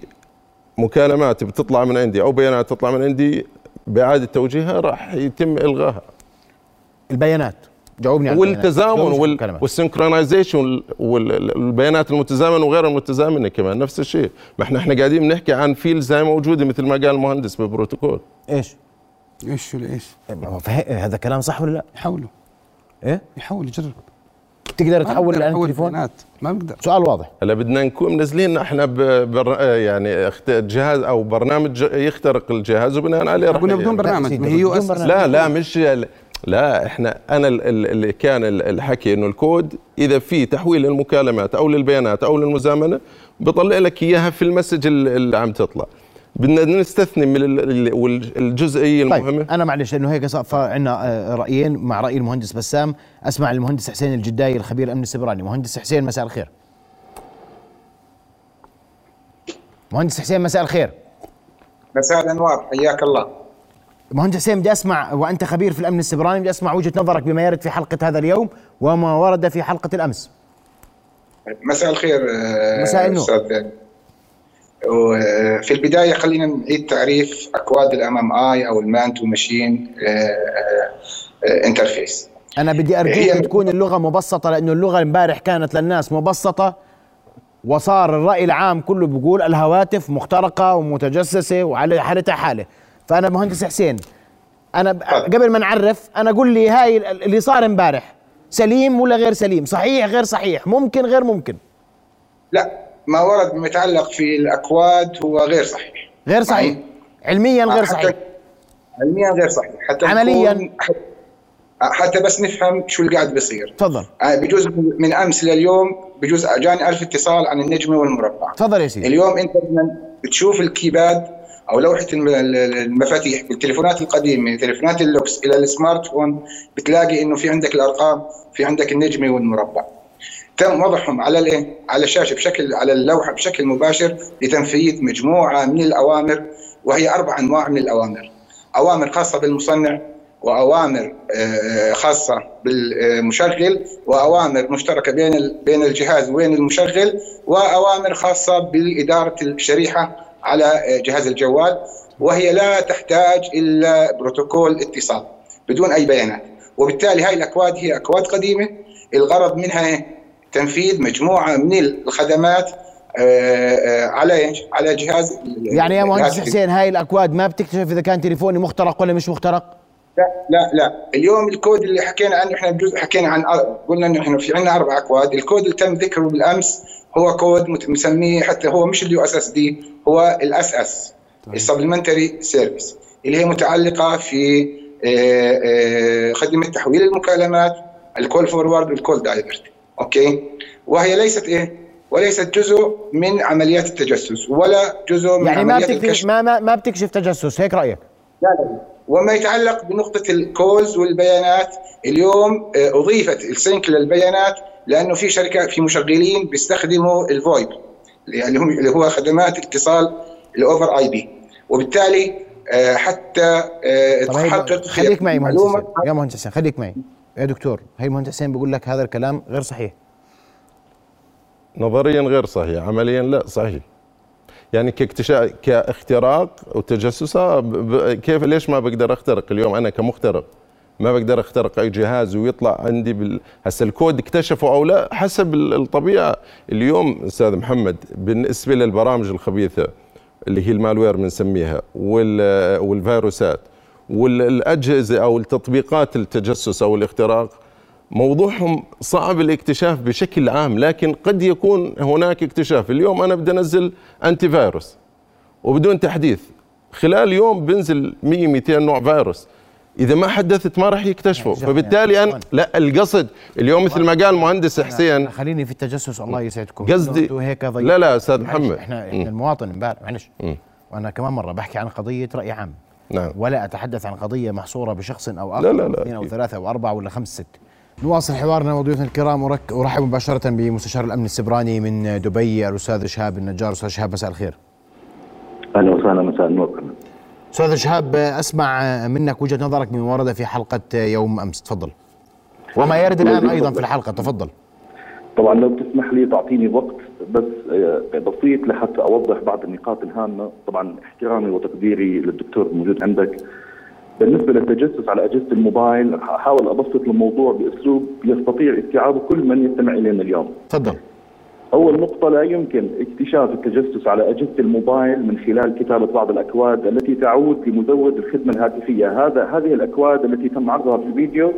S2: مكالمات بتطلع من عندي أو بيانات تطلع من عندي باعاده توجيهها راح يتم الغائها
S1: البيانات. جاوبني على البيانات.
S2: والتزامن
S1: على
S2: وال. والسنكرونايزيشن والبيانات المتزامنه وغير المتزامنه كمان نفس الشيء ما إحنا إحنا قاعدين بنحكي عن fields زي موجودة مثل ما قال المهندس بالبروتوكول
S1: إيش؟
S5: إيش ولا
S1: إيش فه- هذا كلام صح ولا لا؟
S5: يحاولوا
S1: إيه؟
S5: يحاول يجرب
S1: تقدر تحول الآن
S5: أحول
S1: التليفون؟
S5: ما بقدر
S1: سؤال واضح
S2: هلا بدنا نكون منزلين إحنا ب- بر يعني أخت- جهاز أو برنامج يخترق الجهاز وبناء عليه
S5: قلنا بدون برنامج ما هي US
S1: برنامج.
S2: لا لا مش لا إحنا أنا ال- ال- اللي كان ال- الحكي إنه الكود إذا في تحويل للمكالمات أو للبيانات أو للمزامنة بطلع لك إياها في المسج ال- اللي عم تطلع. بدنا نستثني من ال- ال- وال- الجزئية
S1: طيب
S2: المهمة.
S1: أنا معلش لأنه هيك صار عندنا رأيين مع رأي المهندس بسام. أسمع المهندس حسين الجداي الخبير الأمن السبراني. مهندس حسين مساء الخير. مهندس حسين مساء الخير.
S6: مساء الأنوار حياك الله.
S1: مهندس حسين بدي أسمع وأنت خبير في الأمن السبراني بدي أسمع وجهة نظرك بما يرد في حلقة هذا اليوم وما ورد في حلقة الأمس.
S6: مساء الخير
S1: مساء النور.
S6: أستاذ وفي البداية خلينا نعيد تعريف أكواد ال MMI أو ال man to machine interface
S1: أنا بدي
S6: هي-
S1: تكون اللغة مبسطة لأنه اللغة امبارح كانت للناس مبسطة وصار الرأي العام كله بيقول الهواتف مخترقة ومتجسسة وعلى حالتها حالة. فأنا مهندس حسين أنا ب-
S6: تفضل.
S1: قبل ما نعرف أنا قول لي هاي ال- اللي صار امبارح سليم ولا غير سليم؟ صحيح غير صحيح ممكن غير ممكن.
S6: لا ما ورد بما يتعلق في الأكواد هو غير صحيح.
S1: غير صحيح. علميا غير صحيح.
S6: علميا غير صحيح. حتى
S1: عملياً.
S6: حتى بس نفهم شو اللي قاعد بيصير.
S1: تفضل.
S6: آه، بجوز من أمس لليوم بجوز اجاني ألف اتصال عن النجمة والمربع.
S1: تفضل يا سيدي.
S6: اليوم أنت بتشوف ال keypad أو لوحة الم- المفاتيح بالتليفونات القديمة من تليفونات اللوكس إلى ال smartphone بتلاقي إنه في عندك الأرقام في عندك النجمة والمربع. تم وضعهم على الايه على الشاشة بشكل على اللوحة بشكل مباشر لتنفيذ مجموعة من الأوامر وهي أربع أنواع من الأوامر. أوامر خاصة بالمصنع وأوامر آه، خاصة بالمشغل وأوامر مشتركة بين بين الجهاز وبين المشغل وأوامر خاصة بإدارة الشريحة على جهاز الجوال وهي لا تحتاج إلا بروتوكول اتصال بدون أي بيانات وبالتالي هاي الأكواد هي أكواد قديمة الغرض منها؟ تنفيذ مجموعة من الخدمات آه، آه، على إيش؟ على جهاز
S1: يعني يا مهندس. حسين هاي الأكواد ما بتكتشف إذا كان تليفوني مخترق ولا مش مخترق
S6: لا لا لا. اليوم الكود اللي حكينا عنه إحنا بجزء حكينا عن قلنا إنه إحنا في عندنا أربع أكواد. الكود اللي تم ذكره بالأمس هو كود مسميه حتى هو مش ال USSD هو ال SS ال supplementary service اللي هي متعلقة في آه، آه، خدمة تحويل المكالمات ال call forward وال call divert okay؟ وهي ليست إيه؟ وليست جزء من عمليات التجسس ولا جزء من
S1: يعني ما
S6: عمليات
S1: ما ما, ما بتكشف تجسس هيك رأيك؟
S6: لا لا. وما يتعلق بنقطة ال calls والبيانات. اليوم آه، أضيفت ال sync للبيانات لأنه في شركة في مشغلين بيستخدموا ال VoIP اللي هم اللي هو خدمات اتصال ال over IP. وبالتالي آه، حتى آه،
S1: هي
S6: تحقق
S1: خليك معي مهندس حسين. يا مهندس حسين خليك معي. يا دكتور هي مهندس حسين بيقول لك هذا الكلام غير صحيح.
S2: نظريا غير صحيح عمليا لا صحيح. يعني كاكتشاف كاختراق وتجسس ب- ب- كيف ليش ما بقدر اخترق اليوم أنا كمخترق؟ ما بقدر اخترق أي جهاز ويطلع عندي بال... هسه الكود اكتشفه أو لا حسب ال- الطبيعة. اليوم أستاذ محمد بالنسبة للبرامج الخبيثة اللي هي ال malware بنسميها وال... والفيروسات والأجهزة أو التطبيقات التجسس أو الاختراق موضوعهم صعب الاكتشاف بشكل عام لكن قد يكون هناك اكتشاف. اليوم أنا بدي أنزل انتي فيروس وبدون تحديث. خلال يوم بنزل 100 200 نوع فيروس. إذا ما حدثت ما راح يكتشفوا.
S1: يعني
S2: فبالتالي أنا لا القصد اليوم مثل ما قال مهندس حسين
S1: خليني في التجسس الله يسعدكم.
S2: قصدي
S1: هيك
S2: لا لا
S1: أستاذ
S2: محمد.
S1: إحنا
S2: إحنا.
S1: المواطن امبارح معلش. وأنا كمان مرة بحكي عن قضية رأي عام.
S2: نعم.
S1: ولا أتحدث عن قضية محصورة بشخص أو آخر
S2: لا، لا، لا،
S1: اثنين
S2: أو.
S1: ثلاثة أو أربعة ولا خمس ست. نواصل حوارنا وضيوفنا الكرام ورك- ارحب مباشرة بمستشار الأمن السبراني من دبي الأستاذ شهاب النجار. أستاذ شهاب مساء الخير.
S7: أهلا وسهلا مساء النور.
S1: أستاذ شهاب أسمع منك وجهة نظرك مما ورد في حلقة يوم أمس. تفضل. وما يرد الآن أيضا في الحلقة. تفضل.
S7: طبعا لو تسمح لي تعطيني وقت بس آه، بسيط لحتى أوضح بعض النقاط الهامة. طبعا احترامي وتقديري للدكتور الموجود عندك. بالنسبة للتجسس على أجهزة الموبايل احاول أبسط الموضوع بأسلوب يستطيع استيعابه كل من يستمع الينا اليوم.
S1: تفضل.
S7: أول نقطة لا يمكن اكتشاف التجسس على أجهزة الموبايل من خلال كتابة بعض الأكواد التي تعود لمزود الخدمة الهاتفية. هذا هذه الأكواد التي تم عرضها في الفيديو.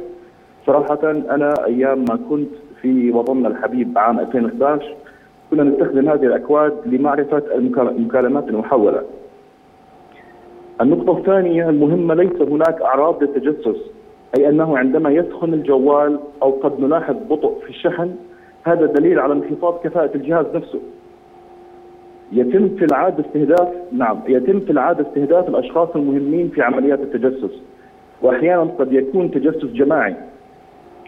S7: صراحة أنا أيام ما كنت في وطننا الحبيب عام 2011 كنا نستخدم هذه الأكواد لمعرفة المكا- المكالمات المحولة. النقطة الثانية المهمة ليس هناك أعراض للتجسس أي أنه عندما يسخن الجوال أو قد نلاحظ بطء في الشحن هذا دليل على انخفاض كفاءة الجهاز نفسه. يتم في العادة استهداف نعم يتم في العادة استهداف الأشخاص المهمين في عمليات التجسس. وأحيانا قد يكون تجسس جماعي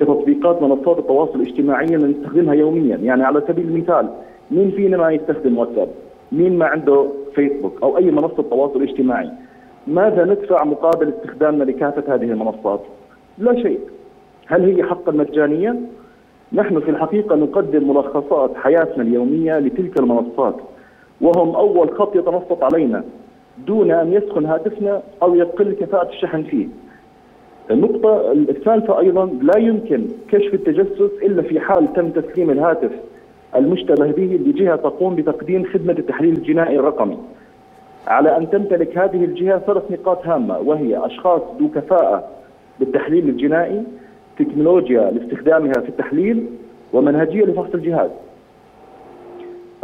S7: كتطبيقات منصات التواصل الاجتماعي اللي نستخدمها يوميا. يعني على سبيل المثال مين فينا ما يستخدم واتساب؟ مين ما عنده فيسبوك أو أي منصة تواصل اجتماعي؟ ماذا ندفع مقابل استخدامنا لكافة هذه المنصات؟ لا شيء. هل هي حقا مجانية؟ نحن في الحقيقة نقدم ملخصات حياتنا اليومية لتلك المنصات وهم أول خط يتنصت علينا دون أن يسخن هاتفنا أو يقل كفاءة الشحن فيه. النقطة الثالثة أيضا لا يمكن كشف التجسس إلا في حال تم تسليم الهاتف المشتبه به لجهة تقوم بتقديم خدمة التحليل الجنائي الرقمي. على أن تمتلك هذه الجهة ثلاث نقاط هامة وهي أشخاص ذو كفاءة بالتحليل الجنائي تكنولوجيا لاستخدامها في التحليل ومنهجية لفحص الجهاز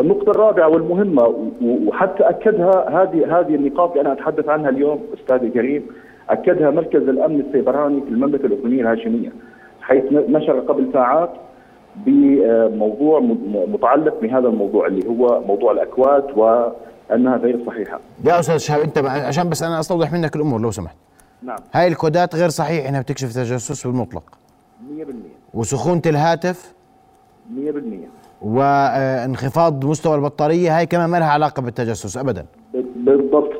S7: النقطة الرابعة والمهمة و- وحتى أكدها هذه هذه النقاط اللي أنا أتحدث عنها اليوم أستاذي الكريم أكدها مركز الأمن السيبراني في المملكة الأردنية الهاشمية حيث نشر قبل ساعات بموضوع متعلق بهذا الموضوع اللي هو موضوع الأكواد وأنها غير صحيحة.
S1: يا أستاذ شهاب أنت عشان بس أنا أستوضح منك الأمور لو سمحت.
S7: نعم.
S1: هاي الكودات غير صحيح إنها بتكشف تجسس بالمطلق.
S7: 100%
S1: وسخونة الهاتف.
S7: 100%
S1: وانخفاض مستوى البطارية هاي كمان ما لها علاقة بالتجسس ابدا.
S7: بالضبط.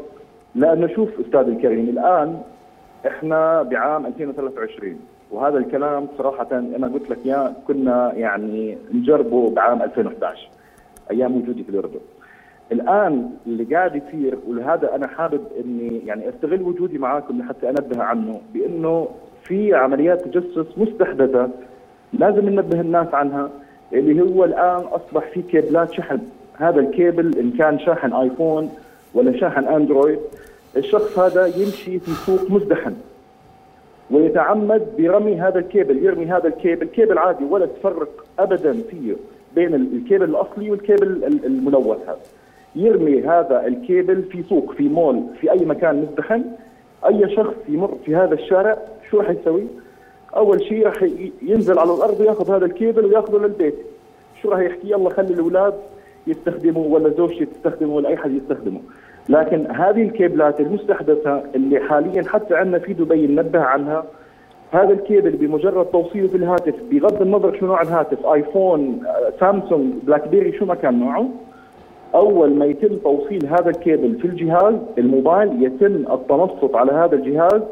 S7: لأنه شوف أستاذ الكريم الآن إحنا بعام 2023 وهذا الكلام صراحة أنا قلت لك يا كنا يعني نجربه بعام 2011 أيام وجودي في الأردن. الآن اللي قاعد يصير ولهذا أنا حابب إني يعني أستغل وجودي معاكم لحتى أنبه عنه بإنه في عمليات تجسس مستحدثة لازم ننبه الناس عنها اللي هو الآن أصبح في كيبلات شحن. هذا الكيبل إن كان شاحن آيفون ولا شاحن أندرويد الشخص هذا يمشي في سوق مزدحم ويتعمد برمي هذا الكيبل يرمي هذا الكيبل كيبل عادي ولا تفرق ابدا فيه بين ال- الكيبل الأصلي والكيبل ال- الملوث هذا. يرمي هذا الكيبل في سوق في مول في أي مكان مزدحم أي شخص يمر في هذا الشارع شو راح يسوي؟ أول شيء راح ينزل على الأرض ويأخذ هذا الكيبل ويأخذه للبيت. شو راح يحكي؟ يلا خلي الأولاد يستخدموا ولا زوجتي تستخدمه ولا أي حد يستخدمه. لكن هذه الكيبلات المستحدثة اللي حاليا حتى عندنا في دبي ننبه عنها هذا الكيبل بمجرد توصيله في الهاتف بغض النظر شو نوع الهاتف آيفون آه، سامسونج بلاك بيري شو ما كان نوعه أول ما يتم توصيل هذا الكيبل في الجهاز الموبايل يتم التنصت على هذا الجهاز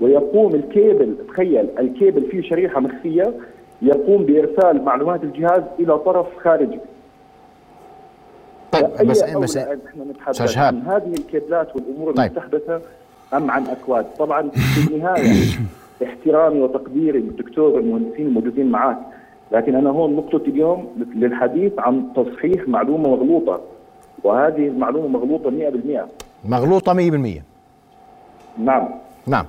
S7: ويقوم الكيبل تخيل الكيبل فيه شريحة مخفية يقوم بإرسال معلومات الجهاز إلى طرف خارجي
S1: طيب بس بس
S7: نتحدث
S1: شهاب.
S7: عن هذه الكيبلات والأمور
S1: طيب.
S7: المستحدثه أم عن أكواد طبعا في النهاية احترامي وتقديري للدكتور والمهندسين الموجودين معك لكن أنا هون نقطتي اليوم للحديث عن تصحيح معلومة مغلوطة وهذه المعلومة مغلوطة 100%
S1: مغلوطة 100%
S7: نعم.
S1: نعم.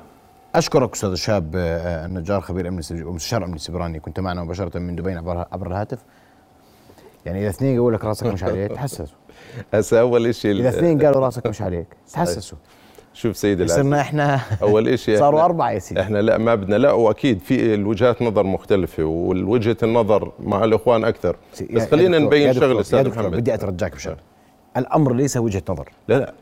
S1: أشكرك أستاذ شهاب آه، النجار خبير أمن ومستشار أمن السبراني. كنت معنا مباشرة من دبي عبر عبر الهاتف. يعني إذا اثنين يقول لك راسك مش عليك <laughs> تحسسوا.
S2: هسه أول شيء
S1: إذا اثنين قالوا راسك مش عليك <laughs> تحسسوا.
S2: شوف سيدي العزيز.
S1: صرنا إحنا <laughs>
S2: أول شيء
S1: صاروا أربعة يا سيدي.
S2: إحنا لا ما بدنا لا وأكيد في الوجهات نظر مختلفة والوجهة النظر مع الإخوان
S1: أكثر.
S2: بس خلينا نبين شغلة
S1: أستاذ
S2: محمد.
S1: بدي أترجاك بشغلة. الأمر ليس وجهة نظر.
S2: لا لا.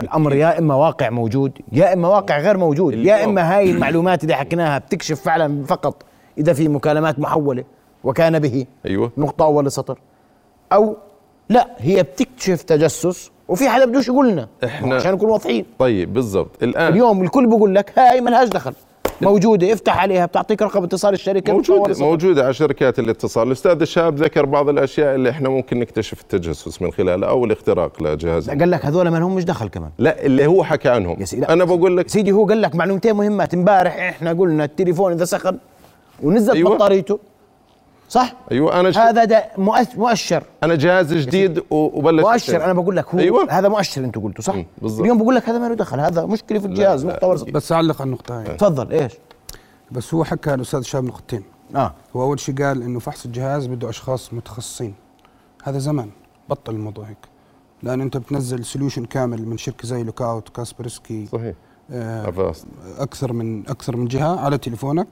S1: الأمر يا إما واقع موجود يا إما واقع غير موجود يا. إما هاي المعلومات اللي حكيناها بتكشف فعلا فقط إذا في مكالمات محولة وكان به
S2: أيوه.
S1: نقطة أول سطر أو لا هي بتكشف تجسس وفي حدا بدوش يقول لنا.
S2: إحنا-
S1: عشان نكون واضحين.
S2: طيب بالضبط. الآن
S1: اليوم الكل بيقول لك هاي ملهاش دخل. موجودة افتح عليها بتعطيك رقم اتصال
S2: الشركة
S1: الصوت.
S2: موجودة على شركات الاتصال. الأستاذ الشاب ذكر بعض الأشياء اللي إحنا ممكن نكتشف التجسس من خلالها أو الاختراق لجهاز.
S1: قال لك هذول ما لهم مش دخل كمان.
S2: لا اللي هو حكى عنهم.
S1: يا سيدي لا.
S2: أنا بقول لك
S1: سيدي هو قال لك معلومتين مهمات. امبارح إحنا قلنا التليفون إذا سخن ونزلت
S2: أيوة.
S1: بطاريته. صح؟
S2: أيوة أنا ش...
S1: هذا ده مؤشر.
S2: أنا جهاز جديد وبلش
S1: مؤشر. أنا بقول لك هو
S2: أيوة.
S1: هذا مؤشر أنتم قلتوا صح؟
S2: بالضبط.
S1: اليوم بقول لك هذا ما له دخل هذا مشكلة في الجهاز نقطة ورصه
S5: بس أعلق على النقطة هاي.
S1: تفضل إيش؟
S5: بس هو حكى الاستاذ شاب نقطتين.
S1: آه.
S5: هو أول شيء قال إنه فحص الجهاز بده أشخاص متخصصين. هذا زمان. بطل الموضوع هيك. لأن أنت بتنزل solution كامل من شركة زي Lookout Kaspersky
S2: صحيح.
S5: آه. أكثر من أكثر من جهة على تليفونك.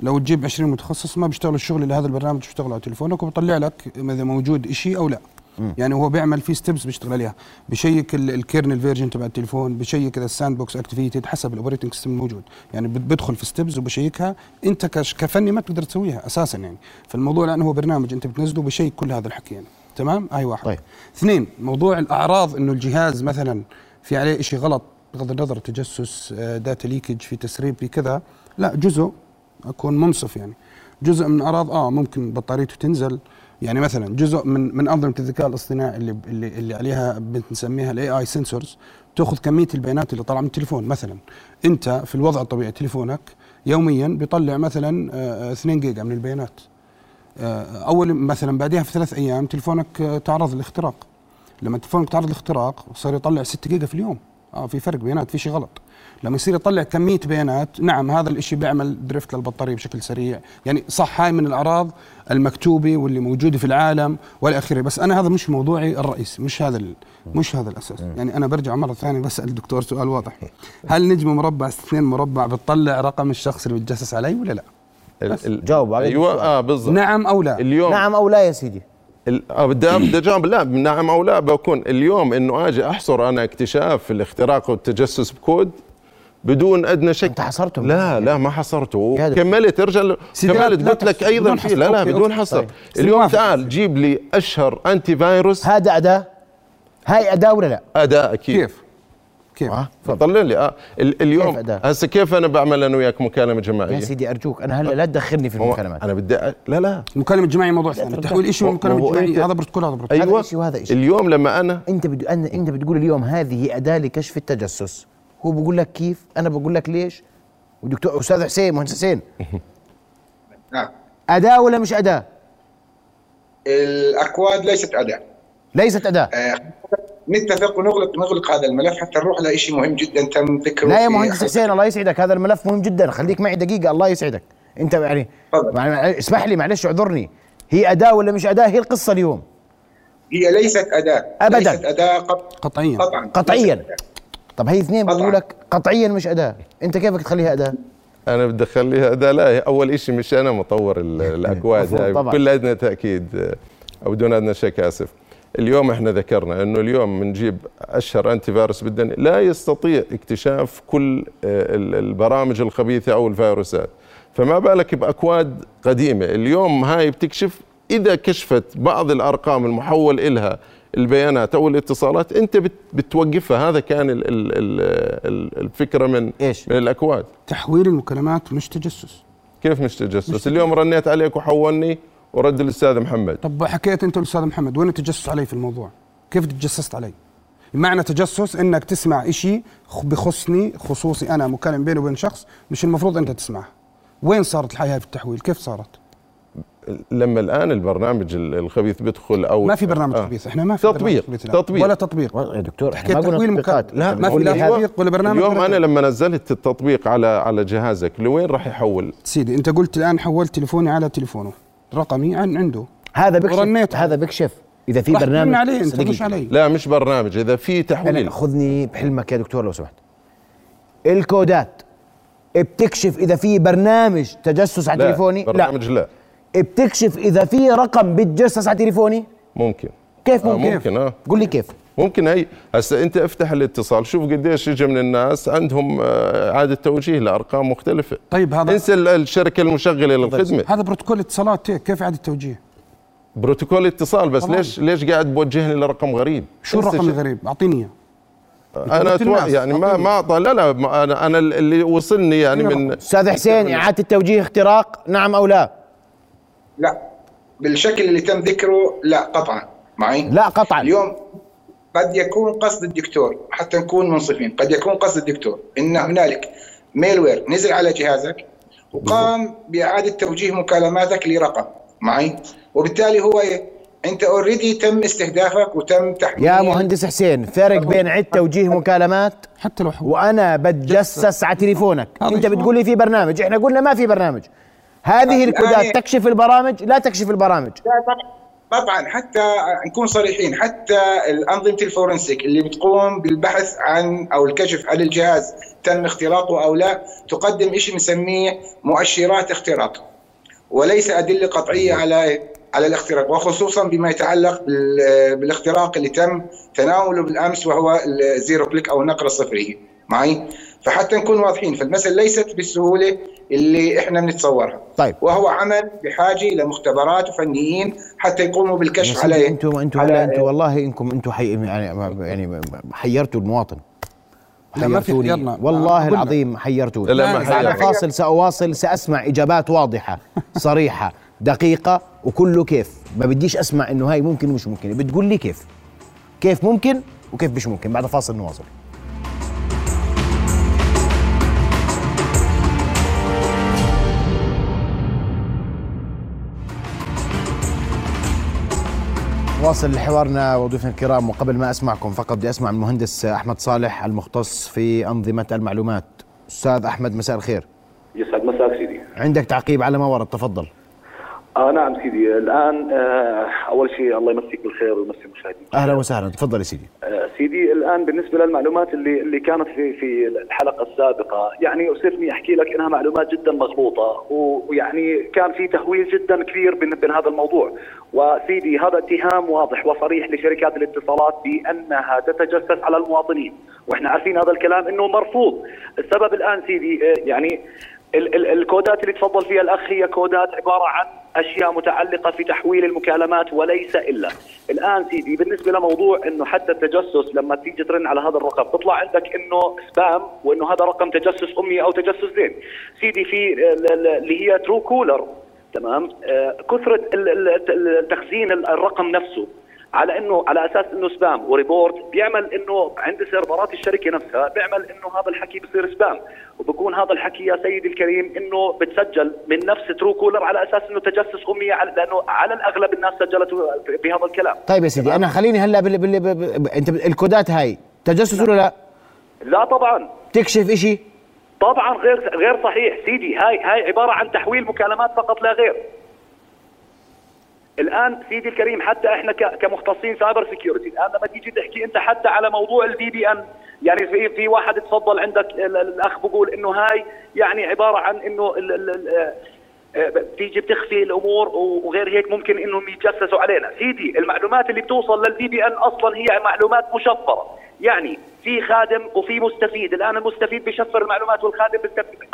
S5: لو تجيب 20 متخصص ما بيشتغلوا الشغل اللي هذا البرنامج بيشتغله على تليفونك وبيطلع لك إذا موجود شيء أو لا. يعني هو بيعمل في steps بيشتغل عليها. بشيك ال- ال kernel version تبع التليفون بشيك اذا ال sandbox activated حسب ال operating system الموجود يعني بد- بدخل في steps وبشيكها أنت كفني ما بتقدر تسويها أساسا يعني. فالموضوع لأنه هو برنامج أنت بتنزله بشيك كل هذا الحكي يعني. تمام؟ هاي واحد.
S1: طيب.
S5: اثنين موضوع الأعراض إنه الجهاز مثلا في عليه شيء غلط بغض النظر تجسس آه، data leakage في تسريب في كذا. لا جزء أكون منصف يعني. جزء من الاعراض آه ممكن بطاريته تنزل. يعني مثلا جزء من من أنظمة الذكاء الاصطناعي اللي اللي, اللي عليها بنسميها ال AI sensors تأخذ كمية البيانات اللي طالعة من التليفون. مثلا أنت في الوضع الطبيعي تليفونك يوميا بيطلع مثلا آه، آه، 2 جيجا من البيانات. آه، أول مثلا بعدها في ثلاث أيام تليفونك آه، تعرض للاختراق. لما تليفونك تعرض للاختراق صار يطلع 6 جيجا في اليوم. آه في فرق بيانات في شيء غلط. لما يصير يطلع كمية بيانات نعم هذا الشيء بيعمل درفت للبطارية بشكل سريع. يعني صح هاي من الأعراض المكتوبة واللي موجودة في العالم والى آخره. بس أنا هذا مش موضوعي الرئيسي مش هذا ال- مش هذا الأساس. يعني أنا برجع مرة ثانية بسأل الدكتور سؤال واضح. هل نجمه مربع اثنين مربع بتطلع رقم الشخص اللي بتجسس علي ولا لا؟
S1: جاوب على أيوه.
S2: آه بالضبط.
S5: نعم أو لا؟
S2: اليوم.
S1: نعم أو لا يا سيدي.
S2: بدي بدي أجاوب لا نعم أو لا بكون اليوم إنه آجي أحصر أنا اكتشاف الاختراق والتجسس بكود بدون أدنى شك
S1: أنت حصرته.
S2: لا لا ما حصرته. كملت ارجع كملت
S5: لا
S2: قلت لك. أيضا
S5: بدون
S2: في
S5: حصر.
S2: لا لا
S5: أوكي،
S2: بدون
S5: أوكي.
S2: حصر
S5: طيب.
S2: اليوم. تعال جيب لي أشهر انتي فايروس
S1: هذا أداة هاي أداة ولا لا
S2: اداء أكيد
S5: كيف كيف؟
S1: آه.
S2: طلع لي. آه. ال- اليوم؟ هسه كيف أنا بعمل أنا وياك مكالمة جماعية؟
S1: يا سيدي أرجوك أنا هلا لا تدخلني في المكالمات.
S2: أنا بدي أ- لا لا.
S5: المكالمه الجماعيه موضوع ثاني. تحويل شيء من المكالمه الجماعيه
S2: أنت-
S5: هذا بروتوكول هذا بروتوكول
S2: أيوه.
S1: إشي وهذا إشي.
S2: اليوم لما أنا
S1: أنت بدو أن أنت بتقول اليوم هذه أداة لكشف التجسس. هو بقول لك كيف؟ أنا بقول لك ليش؟ ودكتور أستاذ حسين مهندس حسين. <laughs>
S6: نعم.
S1: أداة ولا مش أداة؟
S6: الأكواد ليست أداة.
S1: ليست أداة.
S6: آه، نتفق ونغلق نغلق هذا الملف حتى نروح لشيء مهم جدا تم ذكره
S1: لا يا مهندس حسين الله يسعدك. هذا الملف مهم جدا. خليك معي دقيقة الله يسعدك. أنت يعني مع- اسمح لي معلش اعذرني. هي أداة ولا مش أداة؟ هي القصة اليوم.
S6: هي ليست أداة.
S1: أبداً.
S6: ليست أداة قط-
S5: قطعيا.
S6: قطعا.
S1: قطعيا. طب هي اثنين. بقول لك قطعيا مش أداة. أنت كيفك تخليها أداة؟
S2: أنا بدي أخليها أداة. لا أول شيء مش أنا مطور ال-
S1: الأكواد.
S2: هاي. بكل ادنى تأكيد أو بدون ادنى شك آسف. اليوم إحنا ذكرنا إنه اليوم بنجيب أشهر انتي فيروس بالدنيا. لا يستطيع اكتشاف كل آه، ال- البرامج الخبيثة أو الفيروسات. فما بالك بأكواد قديمة. اليوم هاي بتكشف إذا كشفت بعض الأرقام المحول إلها البيانات أو الاتصالات أنت بت- بتوقفها. هذا كان ال ال ال ال الفكرة من
S1: إيش؟
S2: من الأكواد.
S5: تحويل المكالمات مش تجسس.
S2: كيف مش تجسس؟ اليوم رنيت عليك وحولني. ورد الأستاذ محمد
S5: طب حكيت أنت الأستاذ محمد وين التجسس علي في الموضوع كيف تجسست علي معنى تجسس إنك تسمع إشي خ- بخصني خصوصي أنا مكالم بيني وبين شخص مش المفروض أنت تسمعها وين صارت الحياة في التحويل كيف صارت
S2: لما الآن البرنامج ال- الخبيث بيدخل أو
S5: ما في برنامج
S2: آه.
S5: خبيث إحنا ما في
S2: تطبيق،
S5: برنامج.
S2: تطبيق.
S5: ولا تطبيق
S1: يا دكتور
S5: حكيت
S1: إحنا ما قلنا
S5: تحويل مكالمة. لا، ما في لا تطبيق ولا برنامج
S2: اليوم
S5: ولا أنا.
S2: لما نزلت التطبيق على على جهازك لوين راح يحول؟
S5: سيدي أنت قلت الآن حولت تليفوني على تليفونه رقمي عن عنده.
S1: هذا بكشف.
S5: ورنيت.
S1: هذا بكشف. إذا في برنامج
S5: عليه
S1: أنت.
S5: مش علي.
S2: لا مش برنامج إذا في
S1: لا
S2: تحويل.
S1: لا خذني بحلمك يا دكتور لو سمحت. الكودات بتكشف إذا في برنامج تجسس على
S2: لا
S1: تليفوني؟
S2: برنامج لا,
S1: بتكشف إذا في رقم بتجسس على تليفوني؟
S2: ممكن.
S1: كيف
S2: آه
S1: ممكن؟
S2: ممكن آه.
S1: قول لي كيف.
S2: ممكن هي. هسه انت افتح الاتصال شوف قديش اجى من الناس عندهم آه، اعادة توجيه لأرقام مختلفة.
S5: طيب هذا
S2: انسى ال- الشركة المشغلة للخدمة.
S5: هذا بروتوكول اتصالات هيك كيف إعادة توجيه؟
S2: بروتوكول اتصال بس
S5: طبعاً.
S2: ليش ليش قاعد بوجهني لرقم غريب؟
S5: شو الرقم الغريب؟ أعطيني إياه.
S2: أنا
S5: قلت
S2: أتوقع يعني ما. ما أعطى لا لا ما أنا أنا اللي وصلني يعني من
S1: أستاذ حسين إعادة التوجيه اختراق نعم أو لا؟
S6: لا. بالشكل اللي تم ذكره لا قطعا. معي؟
S1: لا قطعا.
S6: اليوم قد يكون قصد الدكتور حتى نكون منصفين قد يكون قصد الدكتور. إن هنالك malware نزل على جهازك وقام بإعادة توجيه مكالماتك لرقم معي؟ وبالتالي هو إيه؟ أنت already تم استهدافك وتم تحميل.
S1: يا مهندس حسين فرق بين إعادة توجيه مكالمات؟
S5: حتى لو
S1: وأنا بتجسس على تليفونك.
S5: أنت؟
S1: بتقول لي في برنامج. إحنا قلنا ما في برنامج. هذه
S6: الآن-
S1: الكودات تكشف البرامج؟ لا تكشف البرامج.
S6: لا طبعا حتى نكون صريحين حتى الأنظمة ال forensic اللي بتقوم بالبحث عن أو الكشف عن الجهاز تم اختراقه أو لا تقدم شيء بنسميه مؤشرات اختراق. وليس أدلة قطعية على على الاختراق وخصوصا بما يتعلق بال- بالاختراق اللي تم تناوله بالأمس وهو ال zero click أو النقره الصفريه معي؟ فحتى نكون واضحين فالمسألة ليست بالسهولة اللي إحنا بنتصورها.
S1: طيب.
S6: وهو عمل بحاجة إلى مختبرات وفنيين حتى يقوموا بالكشف عليه.
S1: أنتم أنتم
S6: على-
S1: هلا أنتم والله انكم أنتم حي يعني يعني حيرتوا المواطن.
S5: لا، ما في.
S1: والله
S5: لك.
S1: العظيم حيرتوني.
S2: لا، لا، ما
S1: بعد
S2: حير.
S1: فاصل سأواصل سأسمع إجابات واضحة <laughs> صريحة دقيقة وكله كيف؟ ما بديش أسمع إنه هاي ممكن ومش ممكن. بتقول لي كيف؟ كيف ممكن وكيف مش ممكن؟ بعد فاصل نواصل. واصل حوارنا وضيوفنا الكرام وقبل ما أسمعكم فقط بدي أسمع المهندس أحمد صالح المختص في أنظمة المعلومات. أستاذ أحمد مساء الخير.
S8: يسعد مساك سيدي
S1: عندك تعقيب على ما ورد تفضل.
S8: آه نعم سيدي. الآن آه أول شيء الله يمسيك بالخير ويمسي المشاهدين
S1: أهلا وسهلا. تفضل يا سيدي.
S8: آه سيدي الآن بالنسبة للمعلومات اللي اللي كانت في في الحلقة السابقة يعني أسفني أحكي لك إنها معلومات جدا مغلوطة و- ويعني كان في تهويل جدا كبير بين بين هذا الموضوع. وسيدي هذا اتهام واضح وصريح لشركات الاتصالات بأنها تتجسس على المواطنين. وإحنا عارفين هذا الكلام إنه مرفوض. السبب الآن سيدي آه، يعني ال- ال- الكودات اللي تفضل فيها الأخ هي كودات عبارة عن أشياء متعلقة في تحويل المكالمات وليس إلا. الآن سيدي بالنسبة لموضوع إنه حتى التجسس لما تيجي ترن على هذا الرقم تطلع عندك إنه spam وإنه هذا رقم تجسس أمنية أو تجسس زين. سيدي في ال- ال- اللي هي ترو كولر تمام آه، كثرة تخزين ال- الرقم نفسه على انه على أساس إنه spam و report بيعمل إنه عند سيرفرات الشركة نفسها بيعمل إنه هذا الحكي بصير spam وبكون هذا الحكي يا سيدي الكريم إنه بتسجل من نفس ترو كولر على أساس إنه تجسس أمنية على لأنه على الأغلب الناس سجلت بهذا الكلام.
S1: طيب يا سيدي أنا خليني هلا بال... بال... أنت الكودات هاي تجسس ولا لا؟
S8: لا طبعا.
S1: تكشف إشي؟
S8: طبعا غير غير صحيح. سيدي هاي هاي عبارة عن تحويل مكالمات فقط لا غير. الآن سيدي الكريم حتى إحنا كمختصين cyber security الآن لما تيجي تحكي أنت حتى على موضوع ال VPN يعني في في واحد تفضل عندك ال- ال- الأخ بقول إنه هاي يعني عبارة عن إنه ال- آه، بتيجي بتخفي الأمور وغير هيك ممكن إنهم يتجسسوا علينا. سيدي المعلومات اللي بتوصل لل VPN أصلا هي معلومات مشفرة. يعني في خادم وفي مستفيد. الآن المستفيد بيشفر المعلومات والخادم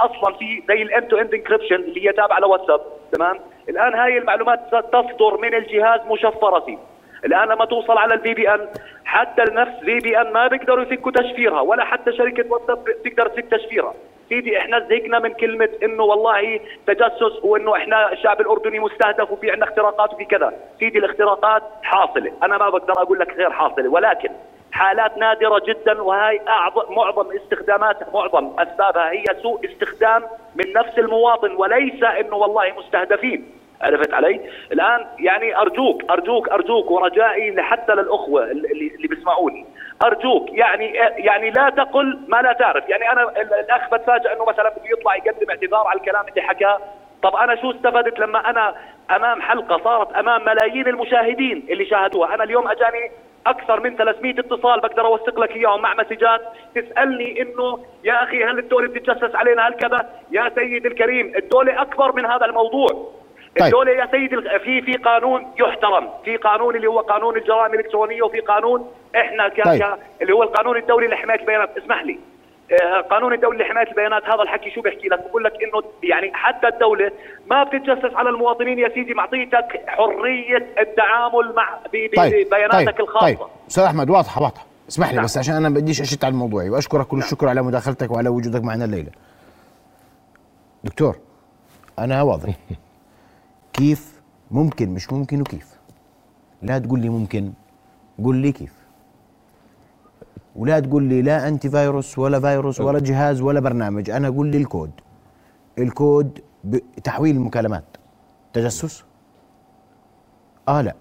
S8: أصلا في زي ال end to end encryption اللي هي تابعة لواتساب. تمام؟ الآن هاي المعلومات تصدر من الجهاز مشفره سيدي الآن لما توصل على ال VPN حتى نفس VPN ما بيقدروا يفكوا تشفيرها ولا حتى شركة واتساب تقدر تفك تشفيرها. سيدي إحنا زهقنا من كلمة انه والله تجسس وإنه إحنا الشعب الأردني مستهدف وفي عندنا اختراقات وفي كذا. سيدي الاختراقات حاصلة. أنا ما بقدر أقول لك غير حاصلة ولكن حالات نادرة جدا وهي أعظم معظم استخدامات معظم أسبابها هي سوء استخدام من نفس المواطن وليس أنه والله مستهدفين. عرفت علي؟ الآن يعني أرجوك أرجوك أرجوك ورجائي حتى للأخوة اللي, اللي بيسمعوني. أرجوك يعني يعني لا تقل ما لا تعرف. يعني أنا ال- الأخ بتفاجأ أنه مثلا بده يطلع يقدم اعتذار على الكلام اللي حكاه. طب أنا شو استفدت لما أنا أمام حلقة صارت أمام ملايين المشاهدين اللي شاهدوها؟ أنا اليوم أجاني أكثر من 300 اتصال بقدر أوثق لك إياهم مع مسجات. تسألني إنه يا أخي هل الدولة بتتجسس علينا هل كذا؟ يا سيدي الكريم الدولة أكبر من هذا الموضوع.
S1: طيب.
S8: الدولة يا سيدي في في قانون يحترم في قانون اللي هو قانون الجرائم الإلكترونية وفي قانون إحنا ك...
S1: طيب.
S8: اللي هو القانون الدولي لحماية البيانات. اسمح لي. آه، قانون الدولي لحماية البيانات هذا الحكي شو بيحكي لك؟ بقول لك إنه يعني حتى الدولة ما بتتجسس على المواطنين يا سيدي معطيتك حرية التعامل مع ب- ب-
S1: طيب
S8: ببياناتك
S1: طيب.
S8: الخاصة.
S1: طيب أستاذ أحمد واضحه واضحه اسمح لي بس عشان أنا بديش أشت على الموضوع. واشكرك كل الشكر على مداخلتك وعلى وجودك معنا الليلة. دكتور أنا واضح. <laughs> كيف؟ ممكن مش ممكن وكيف؟ لا تقول لي ممكن قول لي كيف. ولا تقول لي لا انتي فيروس ولا فيروس ولا جهاز ولا برنامج أنا قول لي الكود. الكود تحويل المكالمات. تجسس؟ آه لا.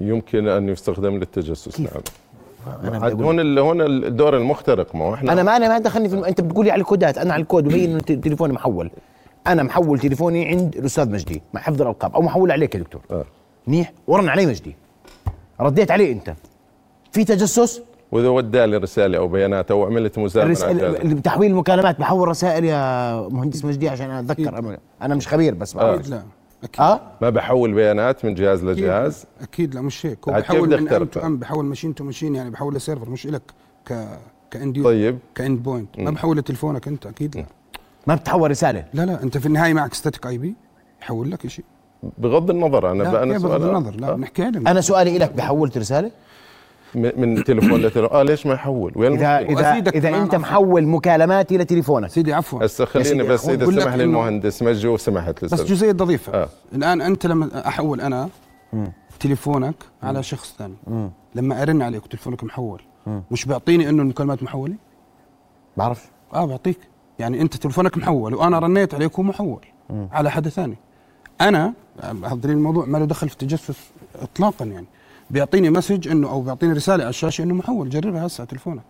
S2: يمكن أن يستخدم للتجسس
S1: كيف؟
S2: نعم.
S1: أنا
S2: هون ال- هون الدور المخترق ما هو إحنا
S1: أنا ما أنا ما دخلني في الم... أنت بتقولي على الكودات أنا على الكود وبين إنه تليفوني محول. أنا محول تليفوني عند الأستاذ مجدي مع حفظ الألقاب أو محول عليك يا دكتور.
S2: آه.
S1: منيح؟ ورن علي مجدي. رديت عليه أنت. في تجسس؟
S2: وإذا ودى لي رسالة أو بيانات أو عملت
S1: مزامنة تحويل المكالمات بحول رسائل يا مهندس مجدي عشان أتذكر. أنا- أنا مش خبير بس
S2: آه.
S5: أكيد لا. أكيد.
S1: آه؟
S2: ما بحول بيانات من جهاز
S5: أكيد.
S2: لجهاز؟
S5: لا. أكيد لا مش هيك. هو بحول من ام
S2: تعرف؟
S5: تو ام بحول ماشين تو ماشين يعني بحول لسيرفر مش إلك ك كاند
S2: طيب.
S5: كاند بوينت ما بحول لتليفونك أنت أكيد لا.
S1: ما بتحول رسالة.
S5: لا لا أنت في النهاية معك ستاتيك اي بي يحول لك شيء.
S2: بغض النظر أنا
S5: لا
S2: بقى
S5: أنا بغض النظر لا
S2: آه.
S5: بنحكي علم
S1: أنا سؤالي لك بحولت رسالة؟
S2: من من تليفون لتليفون. آه ليش ما يحول؟ وين
S1: اذا؟ اذا
S5: إذا
S1: أنت
S5: عفواً.
S1: محول مكالماتي لتليفونك
S5: سيدي عفوا.
S2: هسه خليني بس
S5: إذا
S2: سمح لي المهندس مجدي وسمحت
S5: بس
S2: لسه.
S5: جزئية ضعيفة.
S2: آه.
S5: الآن أنت لما أحول أنا تليفونك على شخص ثاني. لما أرن عليك وتليفونك محول مش بيعطيني إنه المكالمات محولة؟
S1: بعرفش.
S5: آه بعطيك. يعني أنت تليفونك محول وأنا رنيت عليك ومحول على حدا ثاني. أنا هذا الموضوع ما له دخل في التجسس اطلاقا يعني. بيعطيني message إنه أو بيعطيني رسالة على الشاشة إنه محول جربها هسه على تليفونك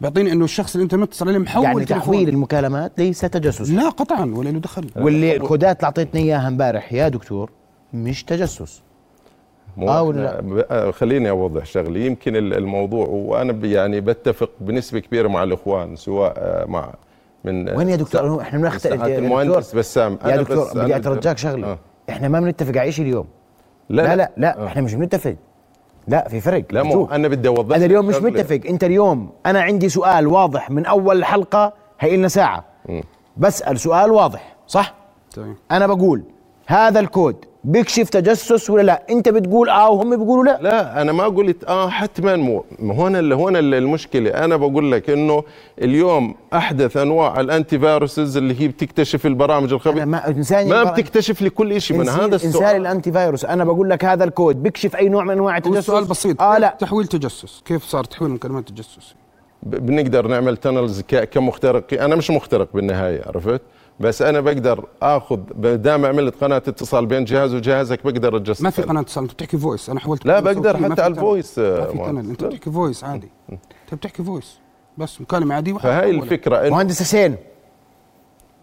S5: بيعطيني إنه الشخص اللي أنت متصل عليه محول
S1: يعني. تحويل المكالمات ليس تجسس.
S5: لا قطعا ولا له دخل.
S1: واللي الكودات اللي أعطيتني إياها امبارح يا دكتور مش تجسس. ولا
S2: ولا خليني أوضح شغله يمكن ال- الموضوع وأنا ب- يعني بتفق بنسبة كبيرة مع الإخوان سواء آه، مع من
S1: وين يا دكتور؟ إحنا بنختلف يا
S2: المهندس
S1: دكتور-
S2: بسام
S1: يا دكتور
S2: بس-
S1: بدي أترجاك شغلة.
S2: آه.
S1: إحنا ما بنتفق على شيء اليوم. لا لا لا.
S2: آه.
S1: إحنا مش بنتفق. لا في فرق
S2: لا مو أنا بدي
S1: أوضح
S2: أنا
S1: اليوم مش. متفق. أنت اليوم أنا عندي سؤال واضح من أول الحلقة هي لنا ساعه بسأل سؤال واضح صح؟
S5: طيب.
S1: أنا بقول هذا الكود. بيكشف تجسس ولا لا؟ انت بتقول آه وهم بيقولوا لا.
S2: لا أنا ما قلت آه حتما مو هون اللي هون اللي المشكلة. أنا بقول لك إنه اليوم أحدث أنواع ال antiviruses اللي هي بتكتشف البرامج الخبيثة.
S1: ما إنسان
S2: ما بتكتشف لي كل شيء من هذا
S1: إنسان
S2: السؤال.
S1: ال antivirus أنا بقول لك هذا الكود. بيكشف أي نوع من أنواع
S5: هو
S1: التجسس؟
S5: السؤال بسيط.
S1: آه
S5: كيف
S1: لا.
S5: تحويل تجسس. كيف صار تحويل مكالمات تجسس؟
S2: ب- بنقدر نعمل تنلز كمخترق. أنا مش مخترق بالنهاية عرفت؟ بس أنا بقدر آخذ دام عملت قناة اتصال بين جهاز وجهازك بقدر اتجسس
S5: ما في قناة اتصال أنت بتحكي فويس أنا حولت
S2: لا، بقدر
S5: ما
S2: حتى على. الفويس،
S5: ما
S2: آه،
S5: في
S2: ما-
S5: تنل. أنت
S2: لا.
S5: بتحكي فويس عادي. أنت بتحكي فويس بس مكالمة عادية
S2: فهاي
S5: حولها.
S2: الفكرة.
S1: مهندس حسين.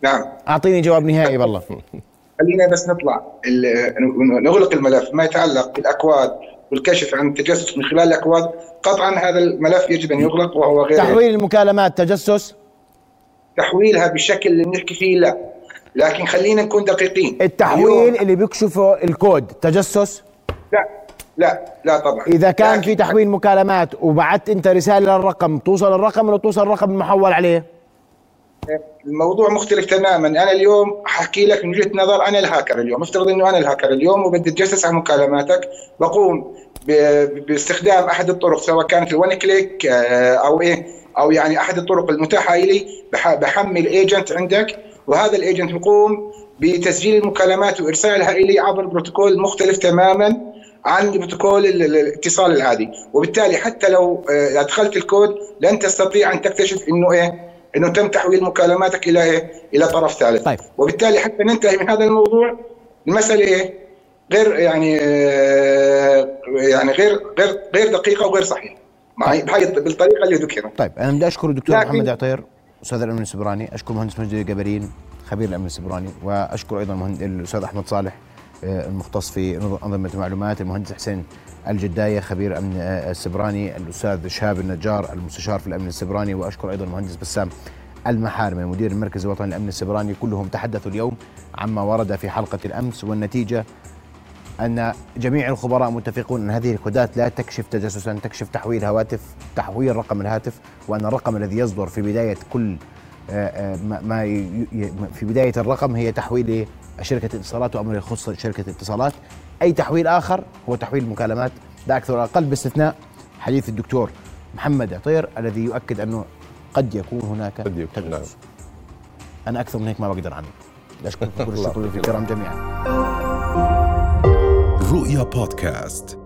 S6: نعم.
S1: أعطيني جواب نهائي <laughs> والله
S6: خلينا بس نطلع. ال- نغلق الملف. ما يتعلق بالأكواد والكشف عن التجسس من خلال الأكواد. قطعا هذا الملف يجب أن يغلق وهو غير
S1: تحويل المكالمات تجسس.
S6: تحويلها بالشكل اللي بنحكي فيه لا. لكن خلينا نكون دقيقين.
S1: التحويل اللي بيكشفه الكود تجسس؟
S6: لا لا لا طبعا.
S1: إذا كان
S6: لكن
S1: في تحويل مكالمات وبعت أنت رسالة للرقم توصل الرقم ولا توصل الرقم المحول عليه؟
S6: الموضوع مختلف تماما. أنا اليوم احكي لك من وجهة نظر أنا الهاكر اليوم. افترض إنه أنا الهاكر اليوم وبدي اتجسس على مكالماتك. بقوم باستخدام أحد الطرق سواء كانت ال one click آه، أو إيه أو يعني أحد الطرق المتاحة لي بح- بحمل agent عندك وهذا ال agent بقوم بتسجيل المكالمات وإرسالها إلي عبر بروتوكول مختلف تماما عن بروتوكول ال- ال- الاتصال العادي وبالتالي حتى لو آه، أدخلت الكود لن تستطيع أن تكتشف إنه إيه إنه تم تحويل مكالماتك إلى إيه إلى طرف ثالث
S1: طيب.
S6: وبالتالي حتى ننتهي من هذا الموضوع المسألة إيه غير يعني آه، يعني غير غير غير دقيقة وغير صحيحه معي بهاي بالطريقة اللي ذكرت
S1: طيب أنا بدي أشكر الدكتور
S6: لكن-
S1: محمد عطير أستاذ الامن السبراني أشكر المهندس مجدي الجبرين خبير الامن السبراني وأشكر أيضا الأستاذ أحمد صالح آه، المختص في نظ- أنظمة المعلومات المهندس حسين الجداية خبير امن آه، السبراني الأستاذ شهاب النجار المستشار في الامن السبراني وأشكر أيضا المهندس بسام المحارمي مدير المركز الوطني للامن السبراني. كلهم تحدثوا اليوم عما ورد في حلقة الأمس والنتيجة أن جميع الخبراء متفقون أن هذه الكودات لا تكشف تجسسا تكشف تحويل هواتف تحويل رقم الهاتف وأن الرقم الذي يصدر في بداية كل آه، آه، ما في بداية الرقم هي تحويل شركه الاتصالات وأمر يخص شركة الاتصالات أي تحويل آخر هو تحويل مكالمات لا أكثر ولا أقل. باستثناء حديث الدكتور محمد عطير الذي يؤكد أنه قد يكون هناك
S2: قد يكون، نعم.
S1: تجسس أنا أكثر من هيك ما بقدر عنه <laughs> اشكركم كل الشكر
S2: يعطيك
S1: الكرام جميعا.
S3: رؤيا بودكاست.